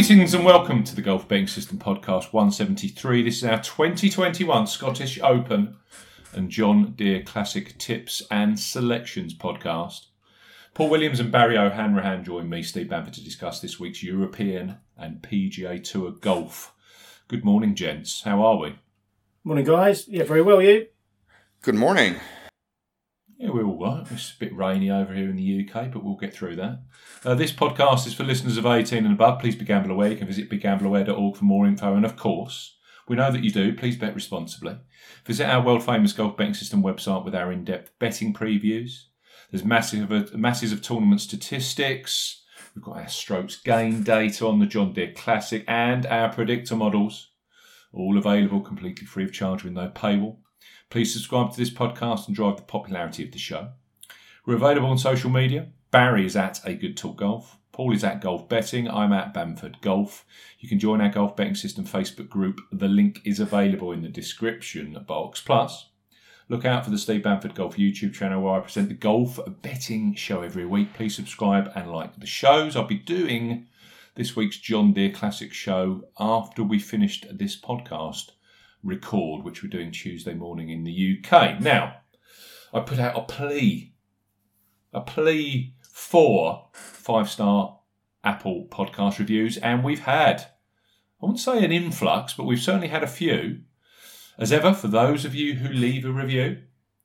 Greetings and welcome to the Golf Betting System Podcast 173. This is our 2021 Scottish Open and John Deere Classic Tips and Selections podcast. Paul Williams and Barry O'Hanrahan join me, Steve Bamford, to discuss this week's European and PGA Tour golf. Good morning, gents. How are we? Morning, guys. Yeah, very well, you? Good morning. Yeah, we're all right. It's a bit rainy over here in the UK, but we'll get through that. Uh, this podcast is for listeners of 18 and above. Please be gamble aware. You can visit begambleaware.org for more info. And of course, we know that you do. Please bet responsibly. Visit our world famous golf betting system website with our in depth betting previews. There's massive, masses of tournament statistics. We've got our strokes gain data on the John Deere Classic and our predictor models, all available completely free of charge with no paywall. Please subscribe to this podcast and drive the popularity of the show. We're available on social media. Barry is at A Good Talk Golf. Paul is at Golf Betting. I'm at Bamford Golf. You can join our Golf Betting System Facebook group. The link is available in the description box. Plus, look out for the Steve Bamford Golf YouTube channel where I present the golf betting show every week. Please subscribe and like the shows. I'll be doing this week's John Deere Classic show after we finished this podcast record, which we're doing Tuesday morning in the UK. Now, I put out a plea, a plea for five star Apple podcast reviews, and we've had, I wouldn't say an influx, but we've certainly had a few. As ever, for those of you who leave a review,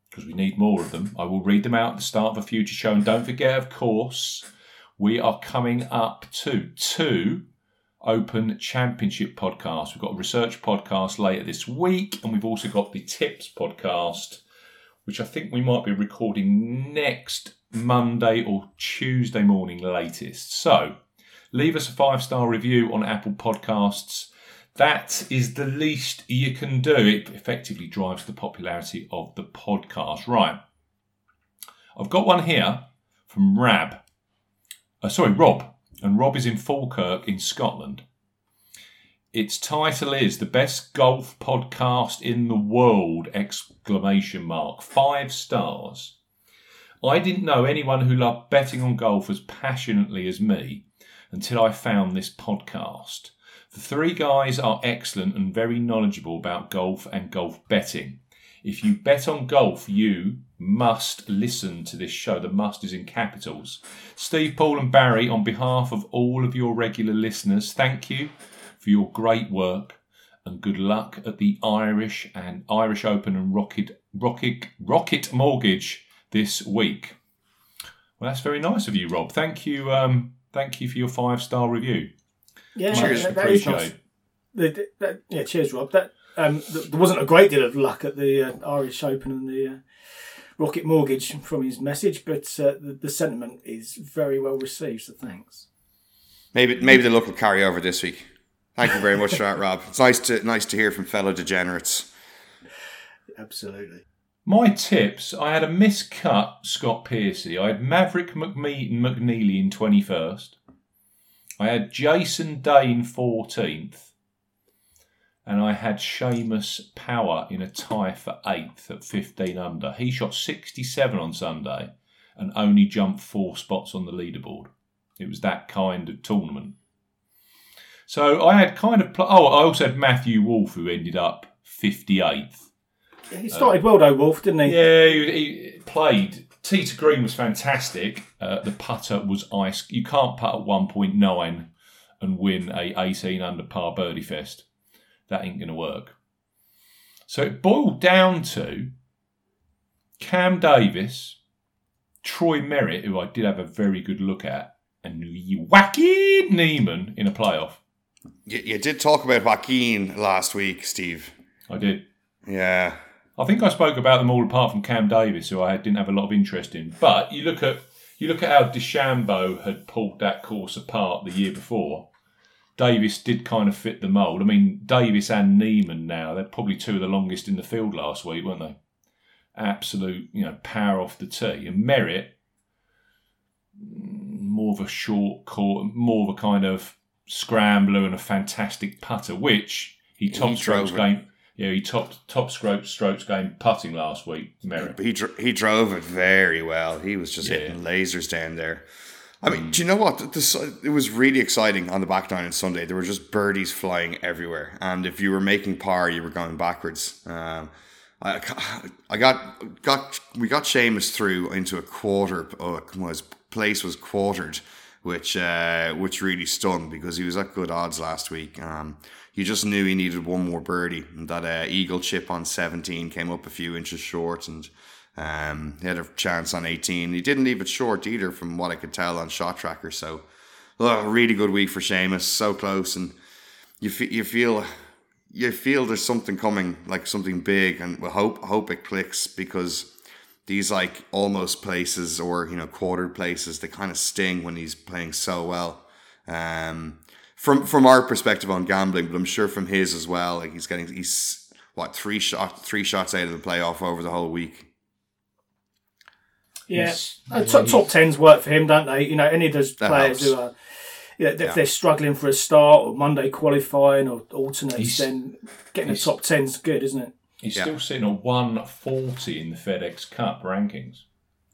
because we need more of them, I will read them out at the start of a future show. And don't forget, of course, we are coming up to two Open Championship podcast. We've got a research podcast later this week, and we've also got the Tips podcast, which I think we might be recording next Monday or Tuesday morning latest. So leave us a five star review on Apple Podcasts. That is the least you can do. It effectively drives the popularity of the podcast. Right. I've got one here from Rab. Uh, sorry, Rob. And Rob is in Falkirk in Scotland. Its title is The Best Golf Podcast in the World! Exclamation mark. Five stars. I didn't know anyone who loved betting on golf as passionately as me until I found this podcast. The three guys are excellent and very knowledgeable about golf and golf betting. If you bet on golf, you must listen to this show. The must is in capitals. Steve, Paul, and Barry, on behalf of all of your regular listeners, thank you for your great work and good luck at the Irish and Irish Open and Rocket Rocket Rocket Mortgage this week. Well, that's very nice of you, Rob. Thank you. Um, thank you for your five star review. Yeah, Cheers. that- that is Appreciate. nice. The- that- yeah, cheers, Rob. That um, th- there wasn't a great deal of luck at the uh, Irish Open and the uh, Rocket Mortgage from his message, but uh, the, the sentiment is very well received. So thanks. Maybe maybe the luck will carry over this week. Thank you very much for that, Rob. It's nice to nice to hear from fellow degenerates. Absolutely. My tips I had a miscut Scott Piercy. I had Maverick McMe- McNealy in 21st. I had Jason Dane 14th. And I had Seamus Power in a tie for 8th at 15 under. He shot 67 on Sunday and only jumped four spots on the leaderboard. It was that kind of tournament. So I had kind of. Pl- oh, I also had Matthew Wolff, who ended up 58th. He started well though, Wolff, didn't he? Yeah, he, he played. Tee to green was fantastic. Uh, the putter was ice. You can't putt at 1.9 and win a 18 under par birdie fest. That ain't going to work. So it boiled down to Cam Davis, Troy Merritt, who I did have a very good look at, and Wacky Niemann in a playoff. You, you did talk about Joaquin last week, Steve. I did. Yeah. I think I spoke about them all apart from Cam Davis, who I didn't have a lot of interest in. But you look at you look at how DeChambeau had pulled that course apart the year before. Davis did kind of fit the mould. I mean, Davis and Niemann now, they're probably two of the longest in the field last week, weren't they? Absolute, you know, power off the tee. And Merritt, mm, more of a short court, more of a kind of scrambler and a fantastic putter, which he top He strokes gained. Yeah, he top top strokes strokes gained putting last week. Merritt. He dr- he drove it very well. He was just Yeah. hitting lasers down there. I mean, do you know what? The, it was really exciting on the back nine on Sunday. There were just birdies flying everywhere, and if you were making par, you were going backwards. Um, I, I got got we got Seamus through into a quarter. Oh, was place was quartered, which uh, which really stunned because he was at good odds last week. Um, you just knew he needed one more birdie. And that uh, eagle chip on seventeen came up a few inches short, and um, he had a chance on eighteen. He didn't leave it short either, from what I could tell on shot tracker. So, oh, really good week for Seamus. So close, and you fe- you feel you feel there's something coming, like something big, and we hope hope it clicks because these like almost places or you know quartered places they kind of sting when he's playing so well. Um, from from our perspective on gambling, but I'm sure from his as well. Like he's getting he's what three shot three shots out of the playoff over the whole week. Yeah, Uh, yeah, top, top tens work for him, don't they? You know, any of those That players helps. who are, you know, if Yeah. they're struggling for a start or Monday qualifying or alternates, He's- then getting a he's- top ten's good, isn't it? He's Yeah. still sitting at 140 in the FedEx Cup rankings.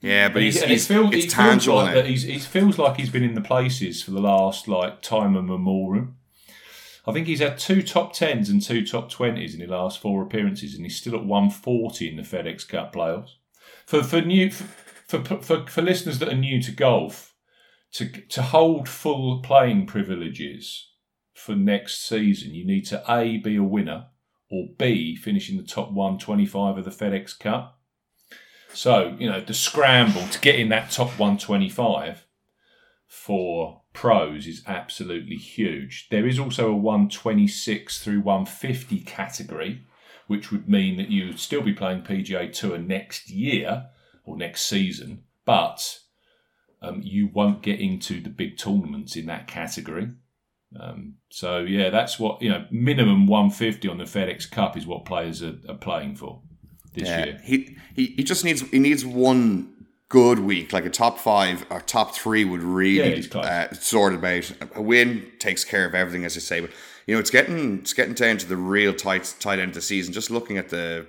Yeah, but he's, and he's, it feels, it's it feels tangible like that he's, it feels like he's been in the places for the last like time and memoriam. I think he's had two top tens and two top twenties in the last four appearances, and he's still at 140 in the FedEx Cup playoffs. For for new for for, for, for listeners that are new to golf, to to hold full playing privileges for next season, you need to a be a winner or b finish in the top 125 of the FedEx Cup. So, you know, the scramble to get in that top 125 for pros is absolutely huge. There is also a 126 through 150 category, which would mean that you would still be playing PGA Tour next year or next season, but um, you won't get into the big tournaments in that category. Um, so, yeah, that's what, you know, minimum 150 on the FedEx Cup is what players are, are playing for this Yeah, year. he, he he just needs he needs one good week, like a top five or top three would really close. uh, sort it out. A win takes care of everything, as I say. But you know, it's getting it's getting down to the real tight tight end of the season. Just looking at the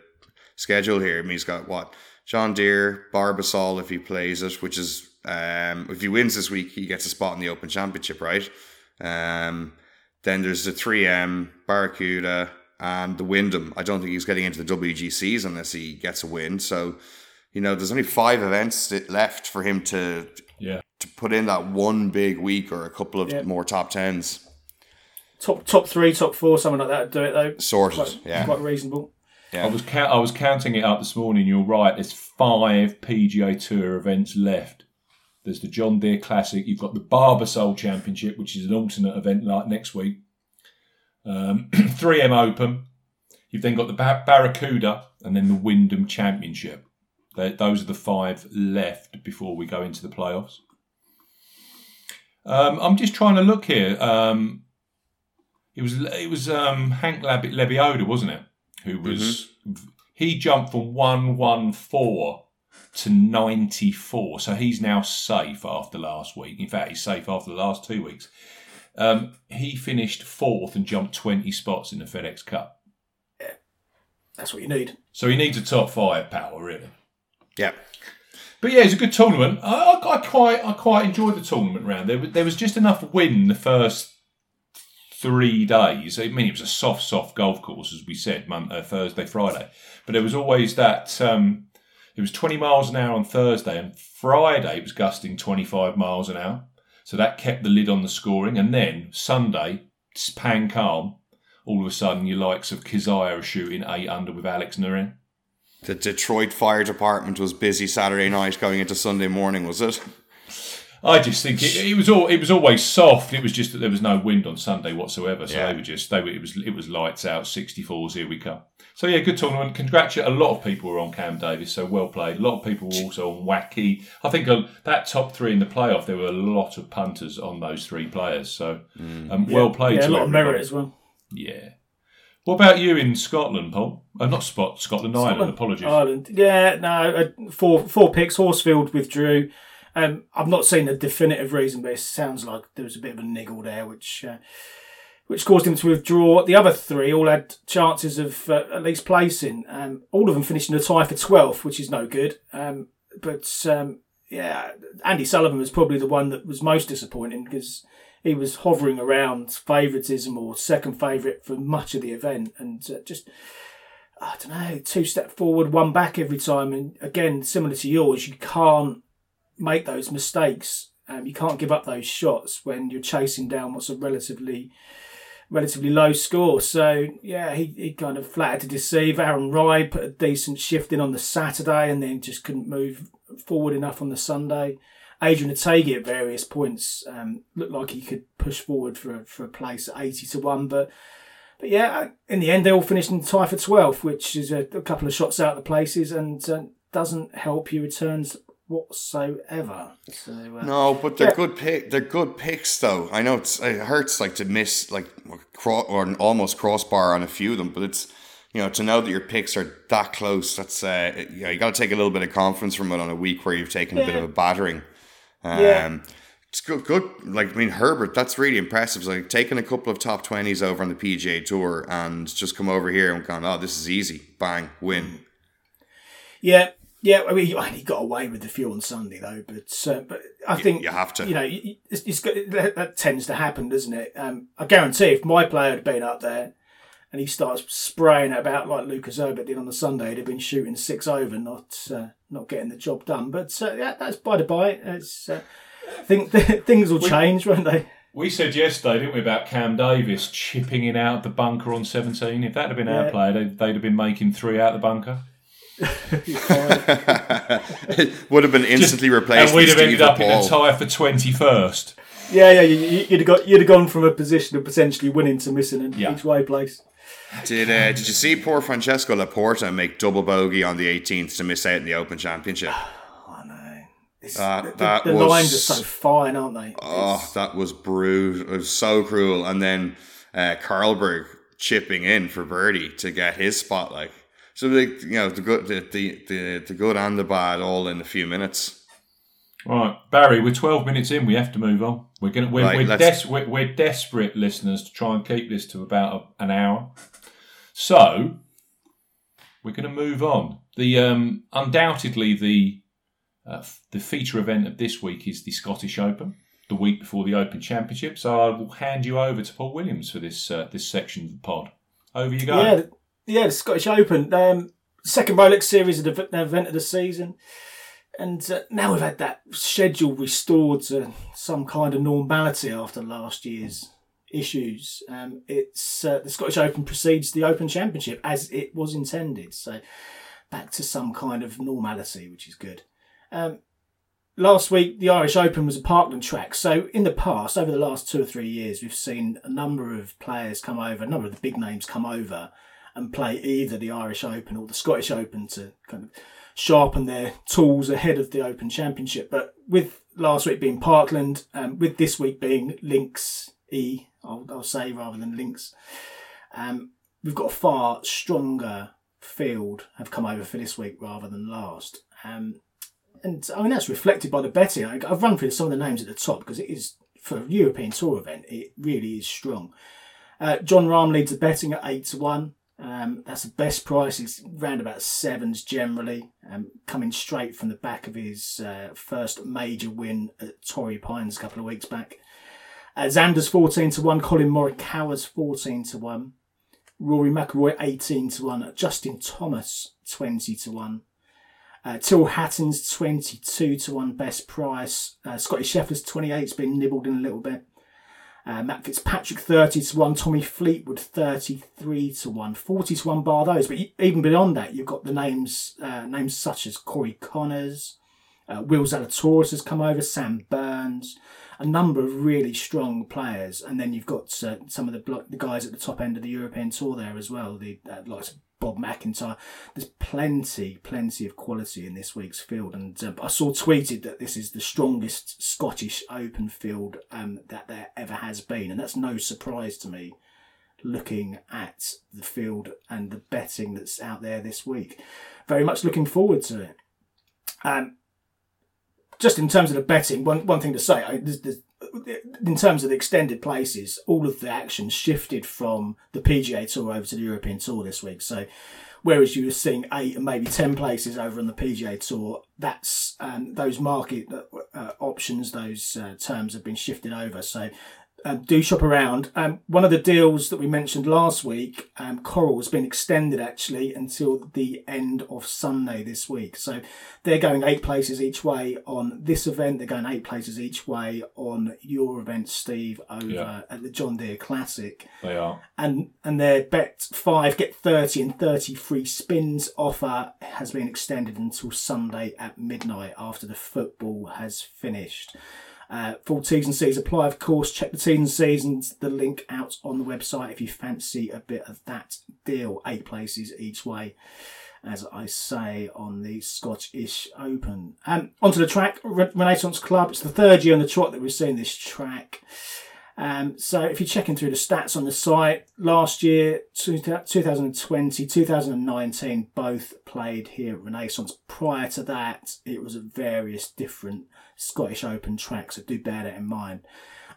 schedule here, I mean, he's got what John Deere, Barbasol if he plays it, which is um, if he wins this week, he gets a spot in the Open Championship, right? Um, then there's the 3M, Barracuda, and the Wyndham. I don't think he's getting into the WGCs unless he gets a win. So, you know, there's only five events left for him to Yeah. to put in that one big week or a couple of Yeah. more top tens Top top three, top four, something like that. would Do it though. sorted. Quite, yeah, quite reasonable. Yeah. I was count- I was counting it up this morning. You're right. There's five PGA Tour events left. There's the John Deere Classic. You've got the Barbasol Championship, which is an alternate event like next week. Um, 3M Open. You've then got the Bar- Barracuda and then the Wyndham Championship. They, those are the five left before we go into the playoffs. Um, I'm just trying to look here. Um, it was it was um, Hank Leb- Lebioda, wasn't it? Who was he jumped from one one four to ninety four, so he's now safe after last week. In fact, he's safe after the last two weeks. Um, he finished fourth and jumped twenty spots in the FedEx Cup. Yeah, That's what you need. So he needs a top five power, really. yeah. But yeah, it's a good tournament. I, I, I quite I quite enjoyed the tournament round. There, was- there was just enough win the first three days. I mean, it was a soft, soft golf course, as we said, Mon- uh, Thursday, Friday. But there was always that. Um, it was 20 miles an hour on Thursday, and Friday it was gusting 25 miles an hour. So that kept the lid on the scoring. And then Sunday, pan calm. All of a sudden, your likes of Keziah are shooting eight under with Alex Noren. The Detroit Fire Department was busy Saturday night going into Sunday morning, was it? I just think it, it was all it was always soft. It was just that there was no wind on Sunday whatsoever. So Yeah. they were just they were, it was it was lights out, sixty fours. Here we come. So yeah, good tournament. Congratulate. A lot of people were on Cam Davis, so well played. A lot of people were also on Wacky. I think uh, that top three in the playoff, there were a lot of punters on those three players. So um, well played. Yeah, a to lot of merit as well. Yeah. What about you in Scotland, Paul? Uh, not Spot, Scotland, Ireland. Apologies. Ireland. Yeah, no, uh, four four picks. Horsfield withdrew. Um, I've not seen a definitive reason, but it sounds like there was a bit of a niggle there, which uh, which caused him to withdraw. The other three all had chances of uh, at least placing. Um, all of them finished in a tie for 12th, which is no good. Um, but um, yeah, Andy Sullivan was probably the one that was most disappointing because he was hovering around favouritism or second favourite for much of the event and uh, just. I don't know, two step forward, one back every time. And again, similar to yours, you can't make those mistakes. Um, you can't give up those shots when you're chasing down what's a relatively relatively low score. So yeah, he, he kind of flattered to deceive. Aaron Rai put a decent shift in on the Saturday and then just couldn't move forward enough on the Sunday. Adrian Otaegui at various points um, looked like he could push forward for a, for a place at eighty to one, but but yeah, in the end, they all finished in the tie for 12th, which is a, a couple of shots out of the places and uh, doesn't help your returns whatsoever. So, uh, No, but they're Yeah. good pick. They're good picks, though. I know it's, it hurts like to miss like cro- or almost crossbar on a few of them, but it's you know to know that your picks are that close. That's uh, it- yeah, you got to take a little bit of confidence from it on a week where you've taken a bit of a battering. Um, Yeah. It's good, good. Like I mean, Herbert, that's really impressive. It's like taking a couple of top twenties over on the PGA Tour and just come over here and gone, oh, this is easy, bang, win. yeah, yeah. I mean, he- he got away with the few on Sunday though, but uh, but I think you have to. You know, it's, it's got, that, that tends to happen, doesn't it? Um, I guarantee, if my player had been up there and he starts spraying it about like Lucas Herbert did on the Sunday, he'd have been shooting six over, not uh, not getting the job done. But uh, yeah, that's by the by. It's, uh, I think things will change, won't they? We said yesterday, didn't we, about Cam Davis chipping in out of the bunker on 17? If that had been our Yeah. player, they'd, they'd have been making three out of the bunker. It would have been instantly replaced. and we'd have ended Steve up in a tie for 21st. Yeah, yeah, you, you- you'd have got you'd have gone from a position of potentially winning to missing an Yeah. each way place. Did uh, Did you see poor Francesco Laporta make double bogey on the 18th to miss out in the Open Championship? I know. It's, That- the, that the was- lines are so fine, aren't they? Oh, that was brutal. It was so cruel. And then uh, Karlberg chipping in for birdie to get his spotlight. So the you know the good the, the the the good and the bad all in a few minutes. Right, Barry, we're 12 minutes in. We have to move on. We're gonna we're, Right, we're, des- we're, we're desperate listeners to try and keep this to about a, an hour. So we're going to move on. The um, undoubtedly the uh, f- the feature event of this week is the Scottish Open, the week before the Open Championship. So I will hand you over to Paul Williams for this uh, this section of the pod. Over you go. Yeah, the- yeah. The Scottish Open, um, second Rolex Series of the event of the season, and uh, now we've had that schedule restored to some kind of normality after last year's issues. Um, it's uh, the Scottish Open precedes the Open Championship as it was intended, so back to some kind of normality, which is good. Um, last week, the Irish Open was a Parkland track. So, in the past, over the last two or three years, we've seen a number of players come over, a number of the big names come over and play either the Irish Open or the Scottish Open to kind of sharpen their tools ahead of the Open Championship. But with last week being Parkland, um, with this week being Links E, I'll, I'll say rather than Links, um, we've got a far stronger field have come over for this week rather than last. Um, and I mean that's reflected by the betting. I- I've run through some of the names at the top because it is for a European Tour event. It really is strong. Uh, Jon Rahm leads the betting at eight to one. Um, that's the best price. It's round about sevens generally, um, coming straight from the back of his uh, first major win at Torrey Pines a couple of weeks back. Uh, Xander's fourteen to one. Collin Morikawa's fourteen to one. Rory McIlroy eighteen to one. Justin Thomas twenty to one. Uh, Tyrrell Hatton's 22 to 1 best price. Uh, Scotty Scheffler's 28's been nibbled in a little bit. Uh, Matt Fitzpatrick 30 to 1. Tommy Fleetwood 33 to 1. 40 to 1 bar those. But even beyond that, you've got the names uh, names such as Corey Conners, Uh, Will Zalatoris has come over, Sam Burns, a number of really strong players, and then you've got uh, some of the, the guys at the top end of the European tour there as well, the uh, likes of Bob McIntyre. There's plenty, plenty of quality in this week's field, and uh, I saw tweeted that this is the strongest Scottish Open field um, that there ever has been, and that's no surprise to me. Looking at the field and the betting that's out there this week, very much looking forward to it. Um, just in terms of the betting, one one thing to say, I, there's, there's, in terms of the extended places, all of the action shifted from the PGA Tour over to the European Tour this week. So, whereas you were seeing eight and maybe ten places over on the PGA Tour, that's um, those market uh, options, those uh, terms have been shifted over. So. Um, do shop around. Um, one of the deals that we mentioned last week, um, Coral, has been extended actually until the end of Sunday this week. So they're going eight places each way on this event. They're going eight places each way on your event, Steve, over Yeah. at the John Deere Classic. They are. And and their bet five get thirty and thirty free spins offer has been extended until Sunday at midnight after the football has finished. Uh, full T's and C's apply, of course. Check the T's and C's and the link out on the website if you fancy a bit of that deal. Eight places each way, as I say on the Scottish Open. Um, onto the track, Re- Renaissance Club. It's the third year on the trot that we've seen this track. Um, so if you're checking through the stats on the site, last year, two- 2020, 2019, both played here at Renaissance. Prior to that, it was at various different Scottish Open track, so do bear that in mind.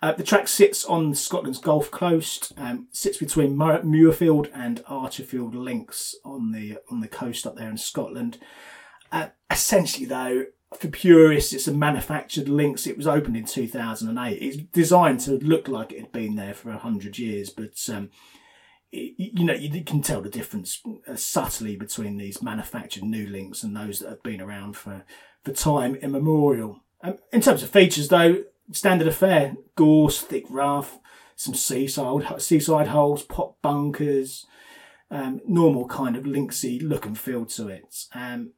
Uh, the track sits on Scotland's Golf Coast, um, sits between Mu- Muirfield and Archerfield links on the on the coast up there in Scotland. Uh, essentially, though, for purists, it's a manufactured links. It was opened in 2008. It's designed to look like it had been there for 100 years, but um, it, you know, you can tell the difference uh, subtly between these manufactured new links and those that have been around for, for time immemorial. Um, in terms of features, though, standard affair gorse, thick rough, some seaside, seaside holes, pot bunkers, um, normal kind of linksy look and feel to it. Um,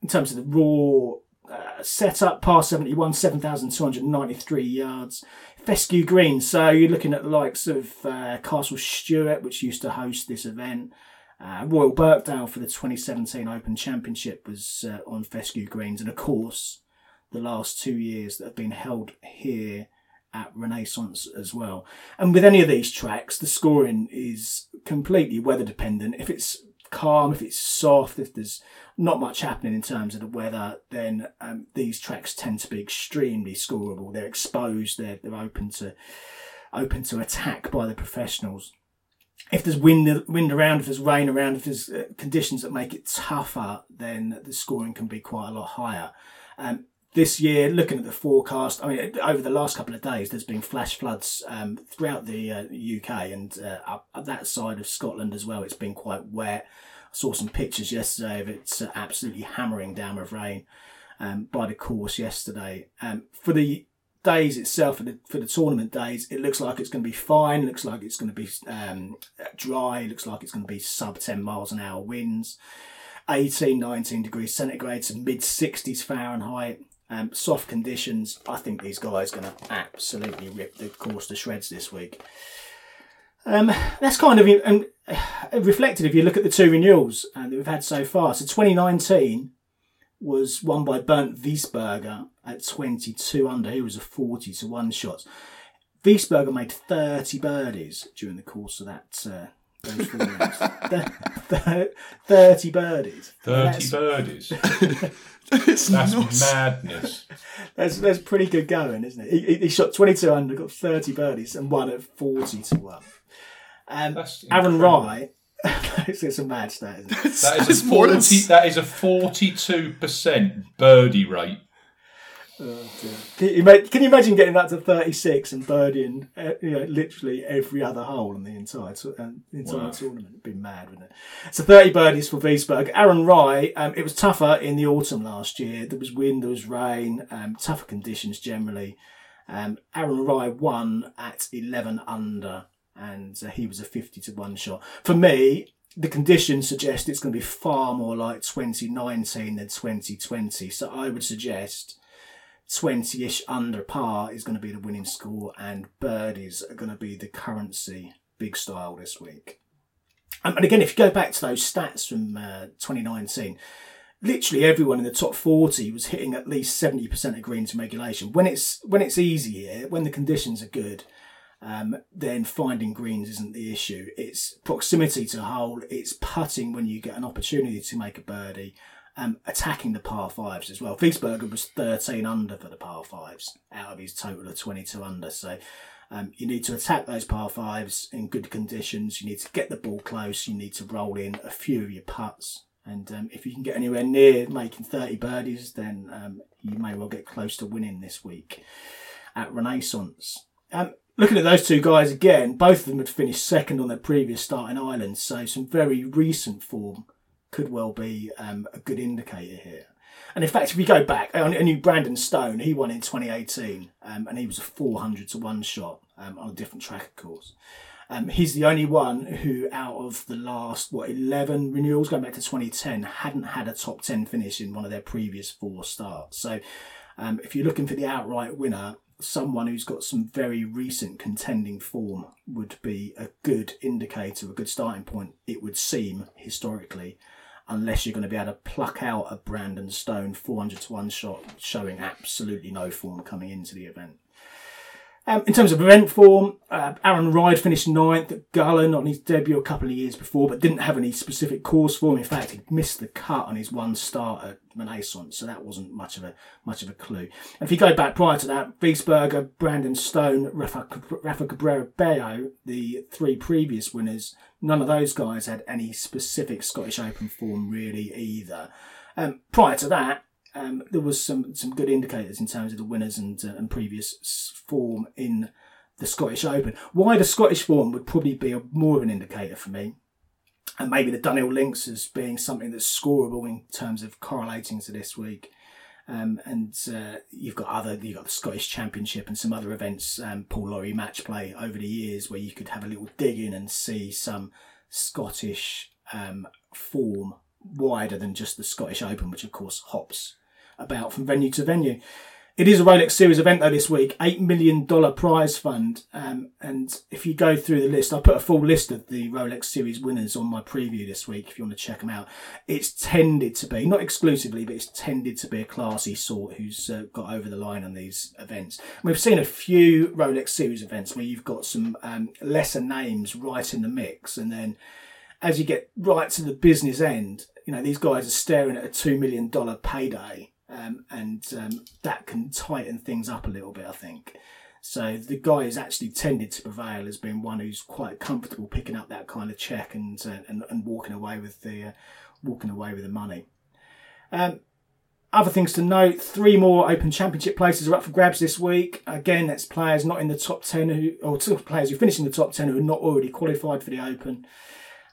in terms of the raw uh, setup, par 71, 7,293 yards. Fescue Green, so you're looking at the likes of uh, Castle Stuart, which used to host this event. Uh, Royal Birkdale for the 2017 Open Championship was uh, on Fescue Greens, and of course, the last two years that have been held here at Renaissance as well. And with any of these tracks, the scoring is completely weather dependent. If it's calm, if it's soft, if there's not much happening in terms of the weather, then um, these tracks tend to be extremely scoreable. They're exposed. They're they're open to open to attack by the professionals. If there's wind wind around, if there's rain around, if there's uh, conditions that make it tougher, then the scoring can be quite a lot higher. Um, this year, looking at the forecast, I mean, over the last couple of days, there's been flash floods um, throughout the uh, UK and uh, up, that side of Scotland as well. It's been quite wet. I saw some pictures yesterday of it uh, absolutely hammering down with rain um, by the course yesterday. Um, for the days itself, for the, for the tournament days, it looks like it's going to be fine. It looks like it's going to be um, dry. It looks like it's going to be sub 10 miles an hour winds. 18, 19 degrees centigrade to mid 60s Fahrenheit. Um, soft conditions. I think these guys are going to absolutely rip the course to shreds this week. Um, that's kind of um, reflected if you look at the two renewals uh, that we've had so far. So 2019 was won by Bernd Wiesberger at 22 under. He was a 40 to 1 shot. Wiesberger made 30 birdies during the course of that. Uh, those four rounds. Th- th- 30 birdies. 30 That's- birdies. It's That's nuts. madness. That's that's pretty good going, isn't it? He, he- he shot twenty two under, got thirty birdies, and won at forty to one. Um, That's Aaron incredible. Rai, it's, it's a mad stat, isn't it? It's, That is, a more 40, that is a 42% birdie rate. Oh. Can, you, can you imagine getting that to thirty six and birdieing, uh, you know, literally every other hole in the entire to- uh, entire Wow. tournament? It'd be mad, wouldn't it? So thirty birdies for Wiesberg. Aaron Rai, um, it was tougher in the autumn last year. There was wind, there was rain, um, tougher conditions generally. Um, Aaron Rai won at eleven under and uh, he was a 50 to 1 shot. For me, the conditions suggest it's going to be far more like 2019 than 2020. So I would suggest 20 ish under par is going to be the winning score, and birdies are going to be the currency big style this week. Um, and again, if you go back to those stats from uh, 2019, literally everyone in the top 40 was hitting at least 70% of greens in regulation. When it's when it's easy here, when the conditions are good, um, then finding greens isn't the issue. It's proximity to hole. It's putting when you get an opportunity to make a birdie. Um, attacking the par fives as well. Wiesberger was 13 under for the par fives out of his total of 22 under. So um, you need to attack those par fives in good conditions. You need to get the ball close. You need to roll in a few of your putts. And um, if you can get anywhere near making 30 birdies, then um, you may well get close to winning this week at Renaissance. Um, looking at those two guys again, both of them had finished second on their previous start in Ireland. so some very recent form could well be um, a good indicator here. And in fact, if we go back, I knew Brandon Stone, he won in 2018, um, and he was a 400 to 1 shot um, on a different track, of course. Um, he's the only one who, out of the last, what, 11 renewals going back to 2010, hadn't had a top 10 finish in one of their previous four starts. So um, if you're looking for the outright winner, someone who's got some very recent contending form would be a good indicator, a good starting point, it would seem historically, unless you're going to be able to pluck out a Brandon Stone 400 to 1 shot showing absolutely no form coming into the event. Um, in terms of event form, uh, Aaron Rai finished ninth at Gullane on his debut a couple of years before, but didn't have any specific course form. In fact, he missed the cut on his one start at Renaissance, so that wasn't much of a much of a clue. And if you go back prior to that, Wiesberger, Brandon Stone, Rafa, Rafa Cabrera Bello, the three previous winners, none of those guys had any specific Scottish Open form really either. Um, prior to that, um, there was some some good indicators in terms of the winners and uh, and previous form in the Scottish Open. The Scottish form would probably be a, more of an indicator for me, and maybe the Dunhill links as being something that's scoreable in terms of correlating to this week. Um, and uh, you've got other, you've got the Scottish Championship and some other events, um, Paul Lawrie match play over the years where you could have a little dig in and see some Scottish um, form wider than just the Scottish Open, which of course hops about from venue to venue. It is a Rolex Series event though this week, $8 million prize fund. Um, and if you go through the list, I put a full list of the Rolex Series winners on my preview this week if you want to check them out. It's tended to be, not exclusively, but it's tended to be a classy sort who's uh, got over the line on these events. We've seen a few Rolex Series events where you've got some um, lesser names right in the mix. And then as you get right to the business end, you know, these guys are staring at a $2 million payday um, and um, that can tighten things up a little bit, I think. So the guy has actually tended to prevail as being one who's quite comfortable picking up that kind of check and uh, and, and walking away with the uh, walking away with the money. Um, other things to note: three more Open Championship places are up for grabs this week. Again, that's players not in the top ten who, or players who finish in the top ten who are not already qualified for the Open.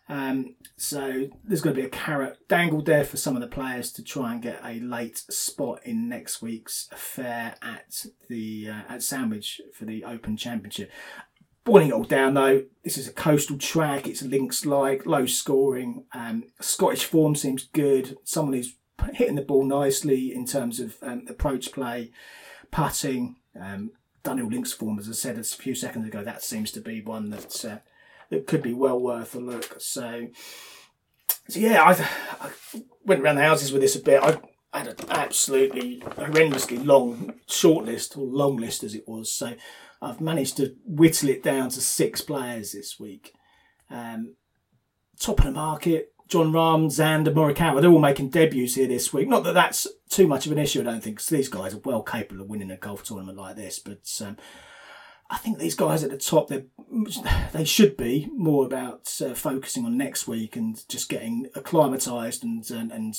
Um, so there's going to be a carrot dangled there for some of the players to try and get a late spot in next week's affair at the uh, at Sandwich for the Open Championship. Boiling it all down though, this is a coastal track. It's links like low scoring. Um, Scottish form seems good. Someone who's hitting the ball nicely in terms of um, approach play, putting. Um, links form, as I said a few seconds ago, that seems to be one that uh, that could be well worth a look. So, so yeah, I, I went around the houses with this a bit. I had an absolutely horrendously long short list, or long list as it was. So I've managed to whittle it down to six players this week. Um, top of the market, Jon Rahm, Xander, Morikawa, they're all making debuts here this week. Not that that's too much of an issue, I don't think, because these guys are well capable of winning a golf tournament like this. But um, I think these guys at the top, they they should be more about uh, focusing on next week and just getting acclimatized and, and and,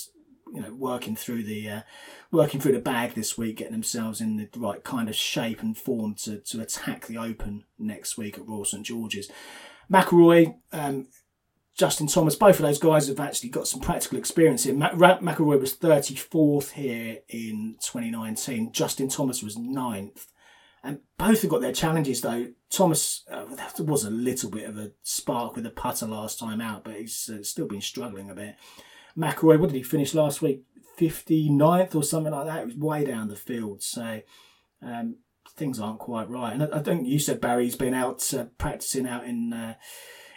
you know working through the uh, working through the bag this week, getting themselves in the right kind of shape and form to to attack the Open next week at Royal St George's. McIlroy, um, Justin Thomas, both of those guys have actually got some practical experience here. Mac- McIlroy was 34th here in 2019. Justin Thomas was 9th And both have got their challenges though. Thomas uh, was a little bit of a spark with the putter last time out, but he's uh, still been struggling a bit. McIlroy, what did he finish last week? 59th or something like that. It was way down the field. So um, things aren't quite right. And I, I think you said Barry's been out uh, practicing out in uh,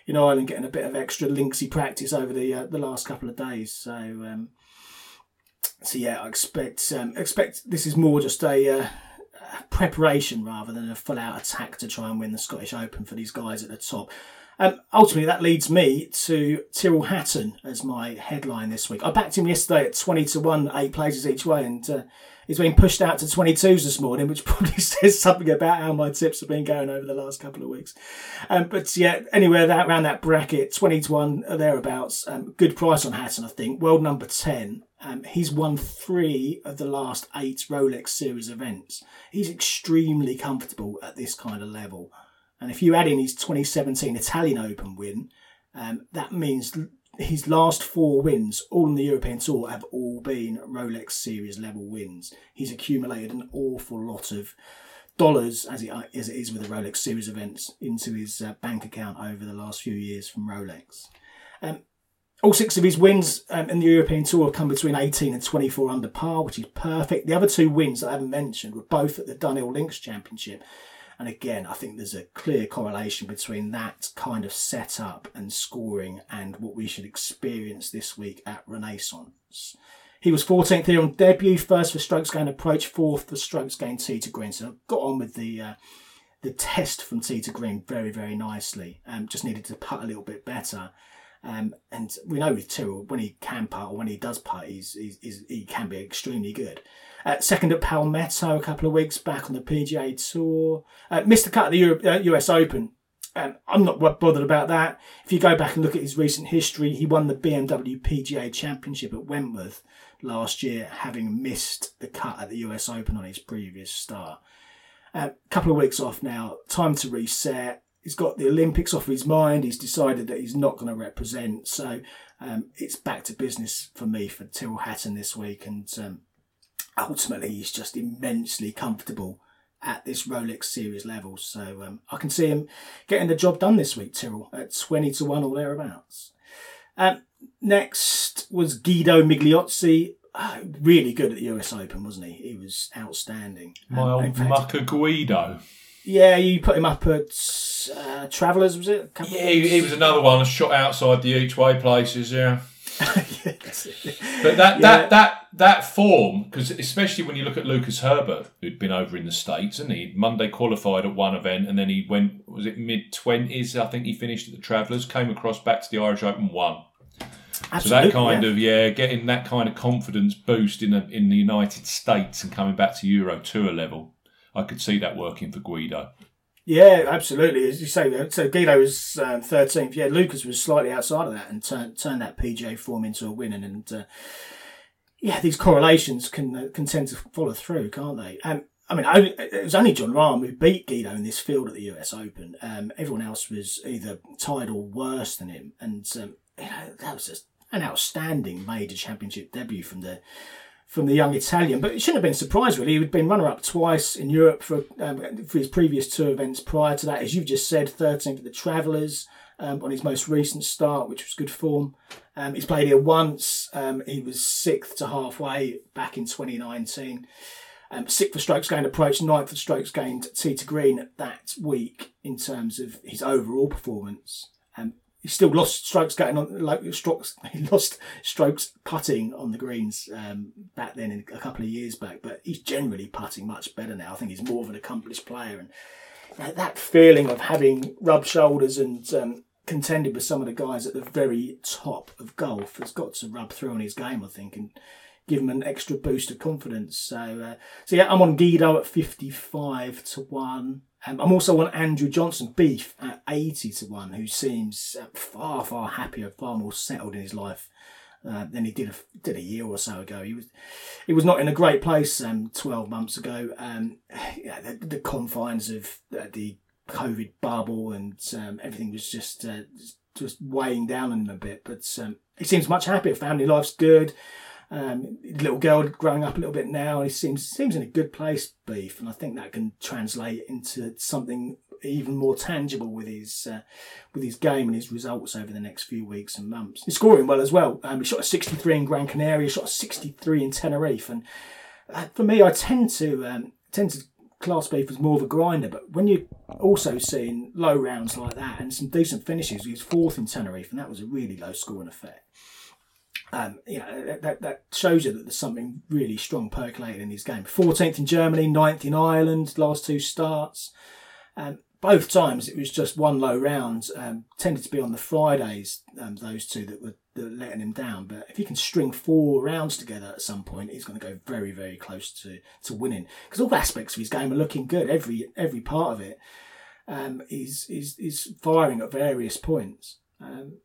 in Ireland, getting a bit of extra linksy practice over the uh, the last couple of days. So um, so yeah, I expect um, expect this is more just a uh, preparation rather than a full out attack to try and win the Scottish Open for these guys at the top. Um, ultimately, that leads me to Tyrrell Hatton as my headline this week. I backed him yesterday at 20 to 1, eight places each way, and uh, he's been pushed out to 22s this morning, which probably says something about how my tips have been going over the last couple of weeks. Um, but yeah, anywhere that, around that bracket, 20 to 1, or thereabouts. Um, good price on Hatton, I think. World number 10. Um, he's won three of the last eight Rolex Series events. He's extremely comfortable at this kind of level. And if you add in his 2017 Italian Open win, um, that means his last four wins, all in the European Tour, have all been Rolex Series level wins. He's accumulated an awful lot of dollars, as it, as it is with the Rolex Series events, into his uh, bank account over the last few years from Rolex. Um, all six of his wins um, in the European Tour have come between 18 and 24 under par, which is perfect. The other two wins I haven't mentioned were both at the Dunhill Links Championship. And again, I think there's a clear correlation between that kind of setup and scoring and what we should experience this week at Renaissance. He was 14th here on debut, first for strokes gained approach, fourth for strokes gained tee to green. So got on with the uh, the test from tee to green very, very nicely. Um, just needed to putt a little bit better. Um, and we know with Tyrrell, when he can putt or when he does putt, he's, he's, he can be extremely good. Uh, second at Palmetto a couple of weeks back on the PGA Tour. Uh, missed the cut at the Europe, uh, US Open. Um, I'm not bothered about that. If you go back and look at his recent history, he won the BMW PGA Championship at Wentworth last year, having missed the cut at the US Open on his previous start. A uh, couple of weeks off now, time to reset he's got the Olympics off his mind. He's decided that he's not going to represent. So um, it's back to business for me for Tyrrell Hatton this week. And um, ultimately, he's just immensely comfortable at this Rolex Series level. So um, I can see him getting the job done this week, Tyrrell, at 20 to 1 or thereabouts. Um, next was Guido Migliozzi. Uh, really good at the US Open, wasn't he? He was outstanding. My um, old Mucker Guido. Yeah, you put him up at uh, Travelers, was it? Yeah, he, he, was another one shot outside the each way places. Yeah. but that, yeah. that that that form, because especially when you look at Lucas Herbert, who'd been over in the states, and he Monday qualified at one event, and then he went was it mid twenties? I think he finished at the Travelers, came across back to the Irish Open, won. Absolutely, so that kind yeah. of yeah, getting that kind of confidence boost in a, in the United States and coming back to Euro Tour level, I could see that working for Guido. Yeah, absolutely. As you say, so Guido was um, 13th. Yeah, Lucas was slightly outside of that and turned turned that PJ form into a win. And, and uh, yeah, these correlations can uh, can tend to follow through, can't they? Um, I mean, it was only Jon Rahm who beat Guido in this field at the US Open. Um, everyone else was either tied or worse than him. And um, you know, that was just an outstanding major championship debut from the from the young Italian. But it shouldn't have been a surprise, really. He'd been runner up twice in Europe for um, for his previous two events prior to that. As you've just said, 13th at the Travelers um, on his most recent start, which was good form. Um, he's played here once. Um, he was sixth to halfway back in 2019. Um, sixth for strokes gained approach, ninth for strokes gained tee to green that week in terms of his overall performance. He still lost strokes getting on like strokes he lost strokes putting on the greens um, back then a couple of years back but he's generally putting much better now. I think he's more of an accomplished player. And that feeling of having rubbed shoulders and um, contended with some of the guys at the very top of golf has got to rub through on his game i think and give him an extra boost of confidence. So uh, so yeah i'm on guido at 55 to 1 um, I'm also on Andrew Johnson Beef at 80 to 1, who seems uh, far, far happier, far more settled in his life uh, than he did a, did a year or so ago. He was he was not in a great place um, 12 months ago. Um, yeah, the, the, confines of uh, the COVID bubble and um, everything was just uh, just weighing down on him a bit. But um, he seems much happier. Family life's good. Um, little girl growing up a little bit now, and he seems seems in a good place, Beef, and I think that can translate into something even more tangible with his uh, with his game and his results over the next few weeks and months. He's scoring well as well. Um, he shot a 63 in Gran Canaria, shot a 63 in Tenerife, and uh, for me, I tend to um, tend to class beef as more of a grinder. But when you're also seeing low rounds like that and some decent finishes, he was fourth in Tenerife, and that was a really low scoring affair. Um, you know, that, that shows you that there's something really strong percolating in his game. 14th in Germany, 9th in Ireland, last two starts. Um, both times it was just one low round. Um, tended to be on the Fridays, um, those two that were, that were letting him down. But if he can string four rounds together at some point, he's going to go very, very close to, to winning. Because all aspects of his game are looking good. Every every part of it um, is, is is firing at various points. Um,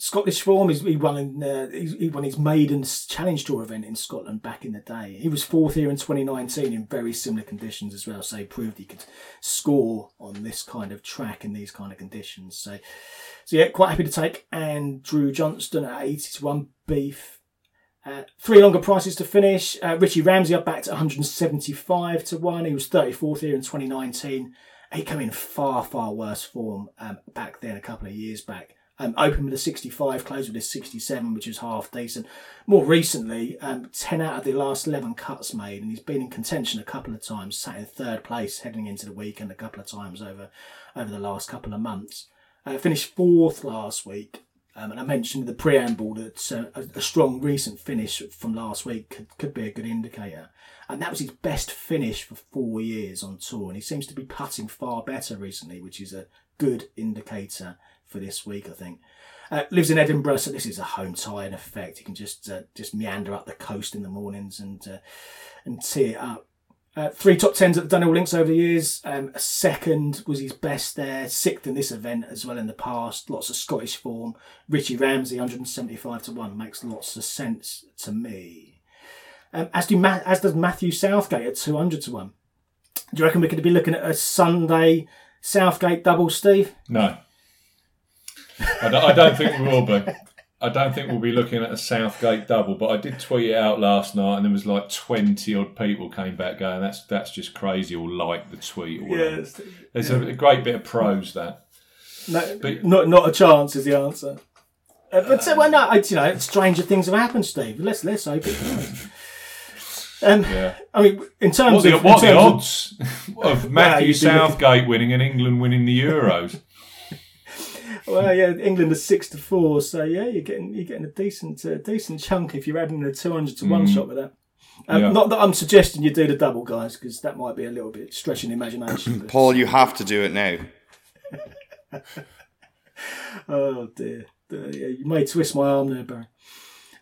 Scottish form. He's, he won uh, he won his maiden Challenge Tour event in Scotland back in the day. He was fourth here in 2019 in very similar conditions as well. So he proved he could score on this kind of track in these kind of conditions. So, so yeah, quite happy to take Andrew Johnston at 80 to one beef. Uh, three longer prices to finish. Uh, Richie Ramsay up back to 175 to one. He was 34th here in 2019. He came in far far worse form um, back then, a couple of years back. Um, opened with a 65, closed with a 67, which is half decent. More recently, um, 10 out of the last 11 cuts made, and he's been in contention a couple of times, sat in third place heading into the weekend a couple of times over, over the last couple of months. Uh, finished fourth last week, um, and I mentioned the preamble that uh, a, a, strong recent finish from last week could, could be a good indicator. And that was his best finish for four years on tour, and he seems to be putting far better recently, which is a good indicator for this week, I think. Uh, lives in Edinburgh, so this is a home tie in effect. He can just uh, just meander up the coast in the mornings and uh, and tee it up. Uh, three top tens at the Dunhill Links over the years. Um, a second was his best there. Sixth in this event as well in the past. Lots of Scottish form. Richie Ramsay, 175 to 1, makes lots of sense to me. Um, as, do Ma- as does Matthew Southgate at 200 to 1. Do you reckon we could be looking at a Sunday Southgate double, Steve? No. I don't, I don't think we will be. I don't think we'll be looking at a Southgate double, but I did tweet it out last night, and there was like twenty odd people came back going, "That's that's just crazy," or like the tweet. Or whatever. Yes. There's a, a great bit of prose that. No, But- not not a chance is the answer. Uh, but well, no, I, you know, stranger things have happened, Steve. Let's let's hope it does. Um, Yeah. I mean, in terms What, the, of what the terms of- odds of Matthew Southgate winning and England winning the Euros? Well, yeah, England is six to four, so yeah, you're getting you're getting a decent uh, decent chunk if you're adding a two hundred to one shot with that. Um, Yeah. Not that I'm suggesting you do the double, guys, because that might be a little bit stretching the imagination. but- Paul, you have to do it now. Oh dear. Uh, yeah, you may twist my arm there, Barry.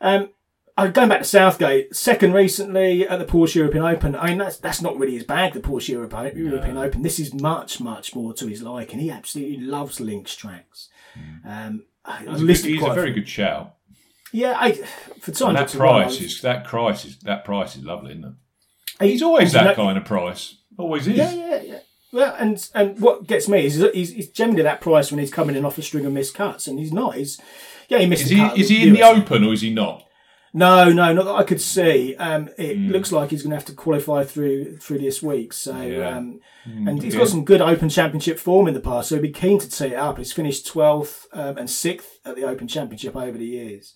Um, I'm going back to Southgate, second recently at the Porsche European Open. I mean, that's that's not really his bag, the Porsche Europe- European Open. This is much, much more to his liking. He absolutely loves links tracks. Um, I, I He's, a, good- he's a very good shout. Yeah, I, for time that to one, I price is that price is that price is lovely, isn't it? he- He's always that kind of price. Always is. Yeah, yeah, yeah. Well, and and what gets me is he's, he's generally that price when he's coming in off a string of missed cuts, and he's not. He's yeah, he missed. Is he is he in the open or is he not? No, no, not that I could see. Um, it Hmm. looks like he's going to have to qualify through through this week. So, Yeah. um, and he's yeah. got some good Open Championship form in the past. So he'd be keen to tee it up. He's finished twelfth um, and sixth at the Open Championship over the years.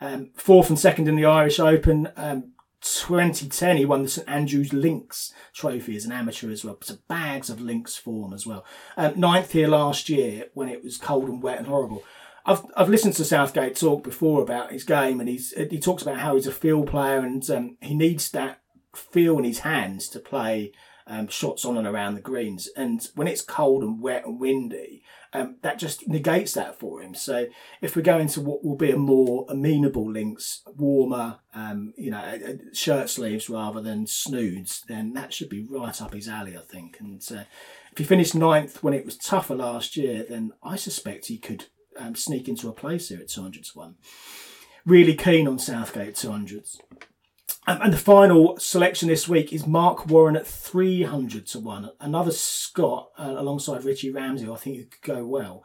Um, fourth and second in the Irish Open. Um, 2010, he won the St Andrews Links Trophy as an amateur as well. So bags of links form as well. Um, ninth here last year when it was cold and wet and horrible. I've I've listened to Southgate talk before about his game, and he's he talks about how he's a field player and um, he needs that feel in his hands to play um, shots on and around the greens. And when it's cold and wet and windy, um, that just negates that for him. So if we go into what will be a more amenable links, warmer, um, you know, uh, uh, shirt sleeves rather than snoods, then that should be right up his alley, I think. And uh, if he finished ninth when it was tougher last year, then I suspect he could um, sneak into a place here at 200 to 1. Really keen on Southgate 200s. Um, and the final selection this week is Mark Warren at 300 to 1. Another Scot uh, alongside Richie Ramsay, I think could go well.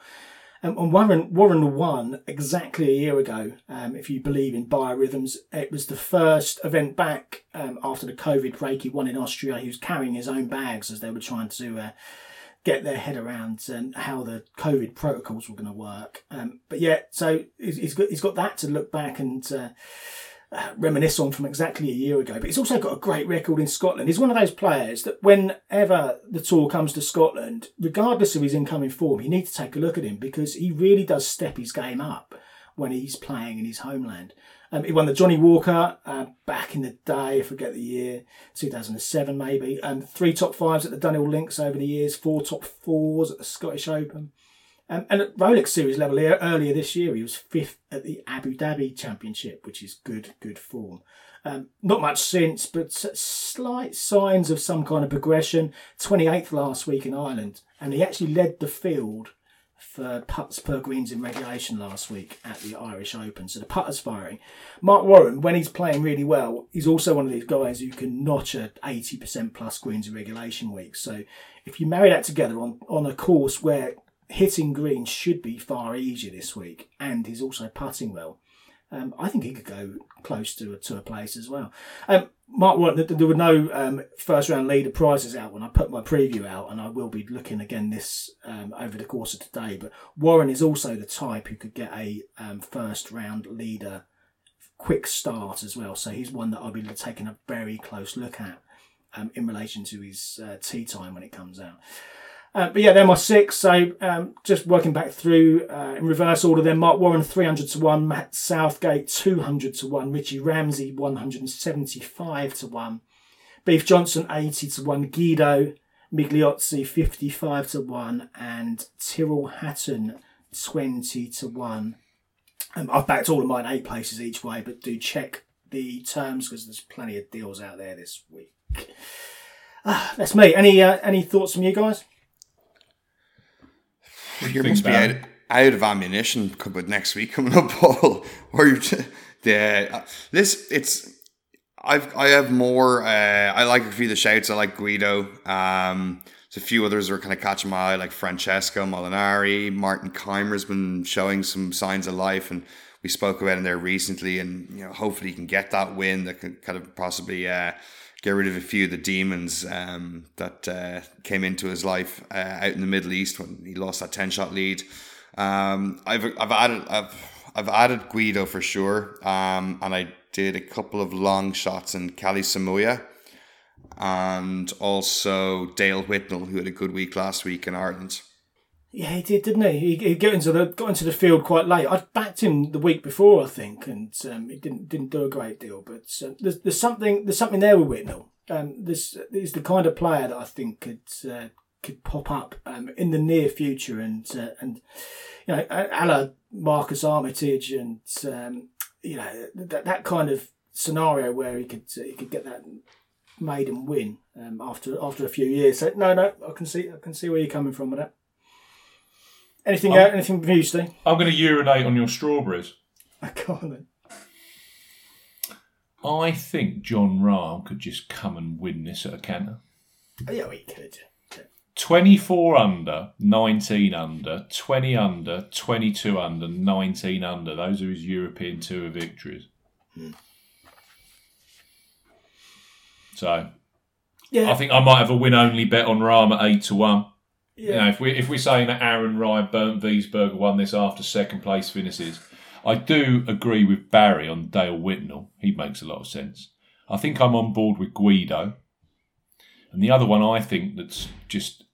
Um, and Warren Warren won exactly a year ago. Um, if you believe in biorhythms, it was the first event back um, after the COVID break. He won in Austria. He was carrying his own bags as they were trying to uh, get their head around um, how the COVID protocols were going to work. Um, but yeah, so he's got he's got that to look back and. Uh, reminisce on from exactly a year ago. But he's also got a great record in Scotland. He's one of those players that whenever the tour comes to Scotland, regardless of his incoming form, you need to take a look at him because he really does step his game up when he's playing in his homeland. Um, he won the Johnnie Walker uh, back in the day, I forget the year, 2007 maybe. Um, three top fives at the Dunhill Links over the years, four top fours at the Scottish Open. Um, and at Rolex Series level earlier this year, he was fifth at the Abu Dhabi Championship, which is good, good form. Um, not much since, but slight signs of some kind of progression. 28th last week in Ireland, and he actually led the field for putts per greens in regulation last week at the Irish Open. So the putter's firing. Mark Warren, when he's playing really well, he's also one of these guys who can notch at 80% plus greens in regulation week. So if you marry that together on, on a course where hitting greens should be far easier this week, and he's also putting well. Um, I think he could go close to a, to a place as well. Um, Mark, Warren, there were no um, first round leader prizes out when I put my preview out, and I will be looking again this um, over the course of today. But Warren is also the type who could get a um, first round leader quick start as well. So he's one that I'll be taking a very close look at um, in relation to his uh, tee time when it comes out. Uh, but yeah, they're my six. So um, just working back through uh, in reverse order. Then Mark Warren three hundred to one, Matt Southgate two hundred to one, Richie Ramsay one hundred and seventy five to one, Beef Johnston eighty to one, Guido Migliozzi fifty five to one, and Tyrrell Hatton twenty to one. Um, I've backed all of mine eight places each way, but do check the terms because there's plenty of deals out there this week. Ah, that's me. Any uh, any thoughts from you guys? You must be out, out of ammunition with next week coming up, Paul. or you, the uh, this it's. I've I have more. Uh, I like a few of the shouts. I like Guido. Um, there's a few others that are kind of catching my eye, like Francesco Molinari. Martin Kaymer's been showing some signs of life, and we spoke about him there recently. And you know, hopefully, he can get that win that can kind of possibly. Uh, get rid of a few of the demons um, that uh, came into his life uh, out in the Middle East when he lost that ten shot lead. Um, I've I've added I've I've added Guido for sure, um, and I did a couple of long shots in Kalle Samooja and also Dale Whitnell, who had a good week last week in Ireland. Yeah, he did, didn't he? He, he got into the got into the field quite late. I'd backed him the week before, I think, and um, he didn't didn't do a great deal. But uh, there's, there's something there's something there with Whitnell. Um, this is the kind of player that I think could uh, could pop up um, in the near future, and uh, and you know, a la Marcus Armitage, and um, you know that that kind of scenario where he could he could get that made and win um, after after a few years. So no, no, I can see I can see where you're coming from with that. Anything? Uh, anything from you, Steve? I'm going to urinate on your strawberries. Go on then. I think Jon Rahm could just come and win this at a canter. Oh, yeah, he could. 24 under, 19 under, 20 under, 22 under, 19 under. Those are his European Tour victories. Hmm. So, yeah. I think I might have a win only bet on Rahm at 8 to 1. Yeah. You know, if we if we're saying that Aaron Rai Bernd Wiesberger won this after second place finishes, I do agree with Barry on Dale Whitnell. He makes a lot of sense. I think I'm on board with Guido. And the other one I think that's just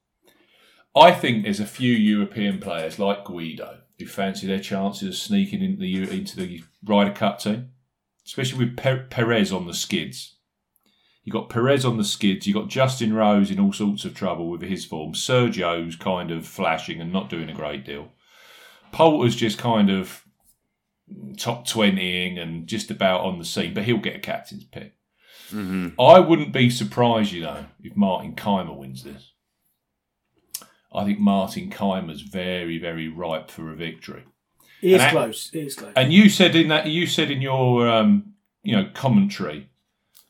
I think there's a few European players like Guido who fancy their chances of sneaking into the into the Ryder Cup team, especially with Perez on the skids. You got Perez on the skids. You got Justin Rose in all sorts of trouble with his form. Sergio's kind of flashing and not doing a great deal. Poulter's just kind of top twentying and just about on the scene, but he'll get a captain's pick. Mm-hmm. I wouldn't be surprised, you know, if Martin Kaymer wins this. I think Martin Kaymer's very, very ripe for a victory. He is and close. He is close. And you said in that you said in your um, you know commentary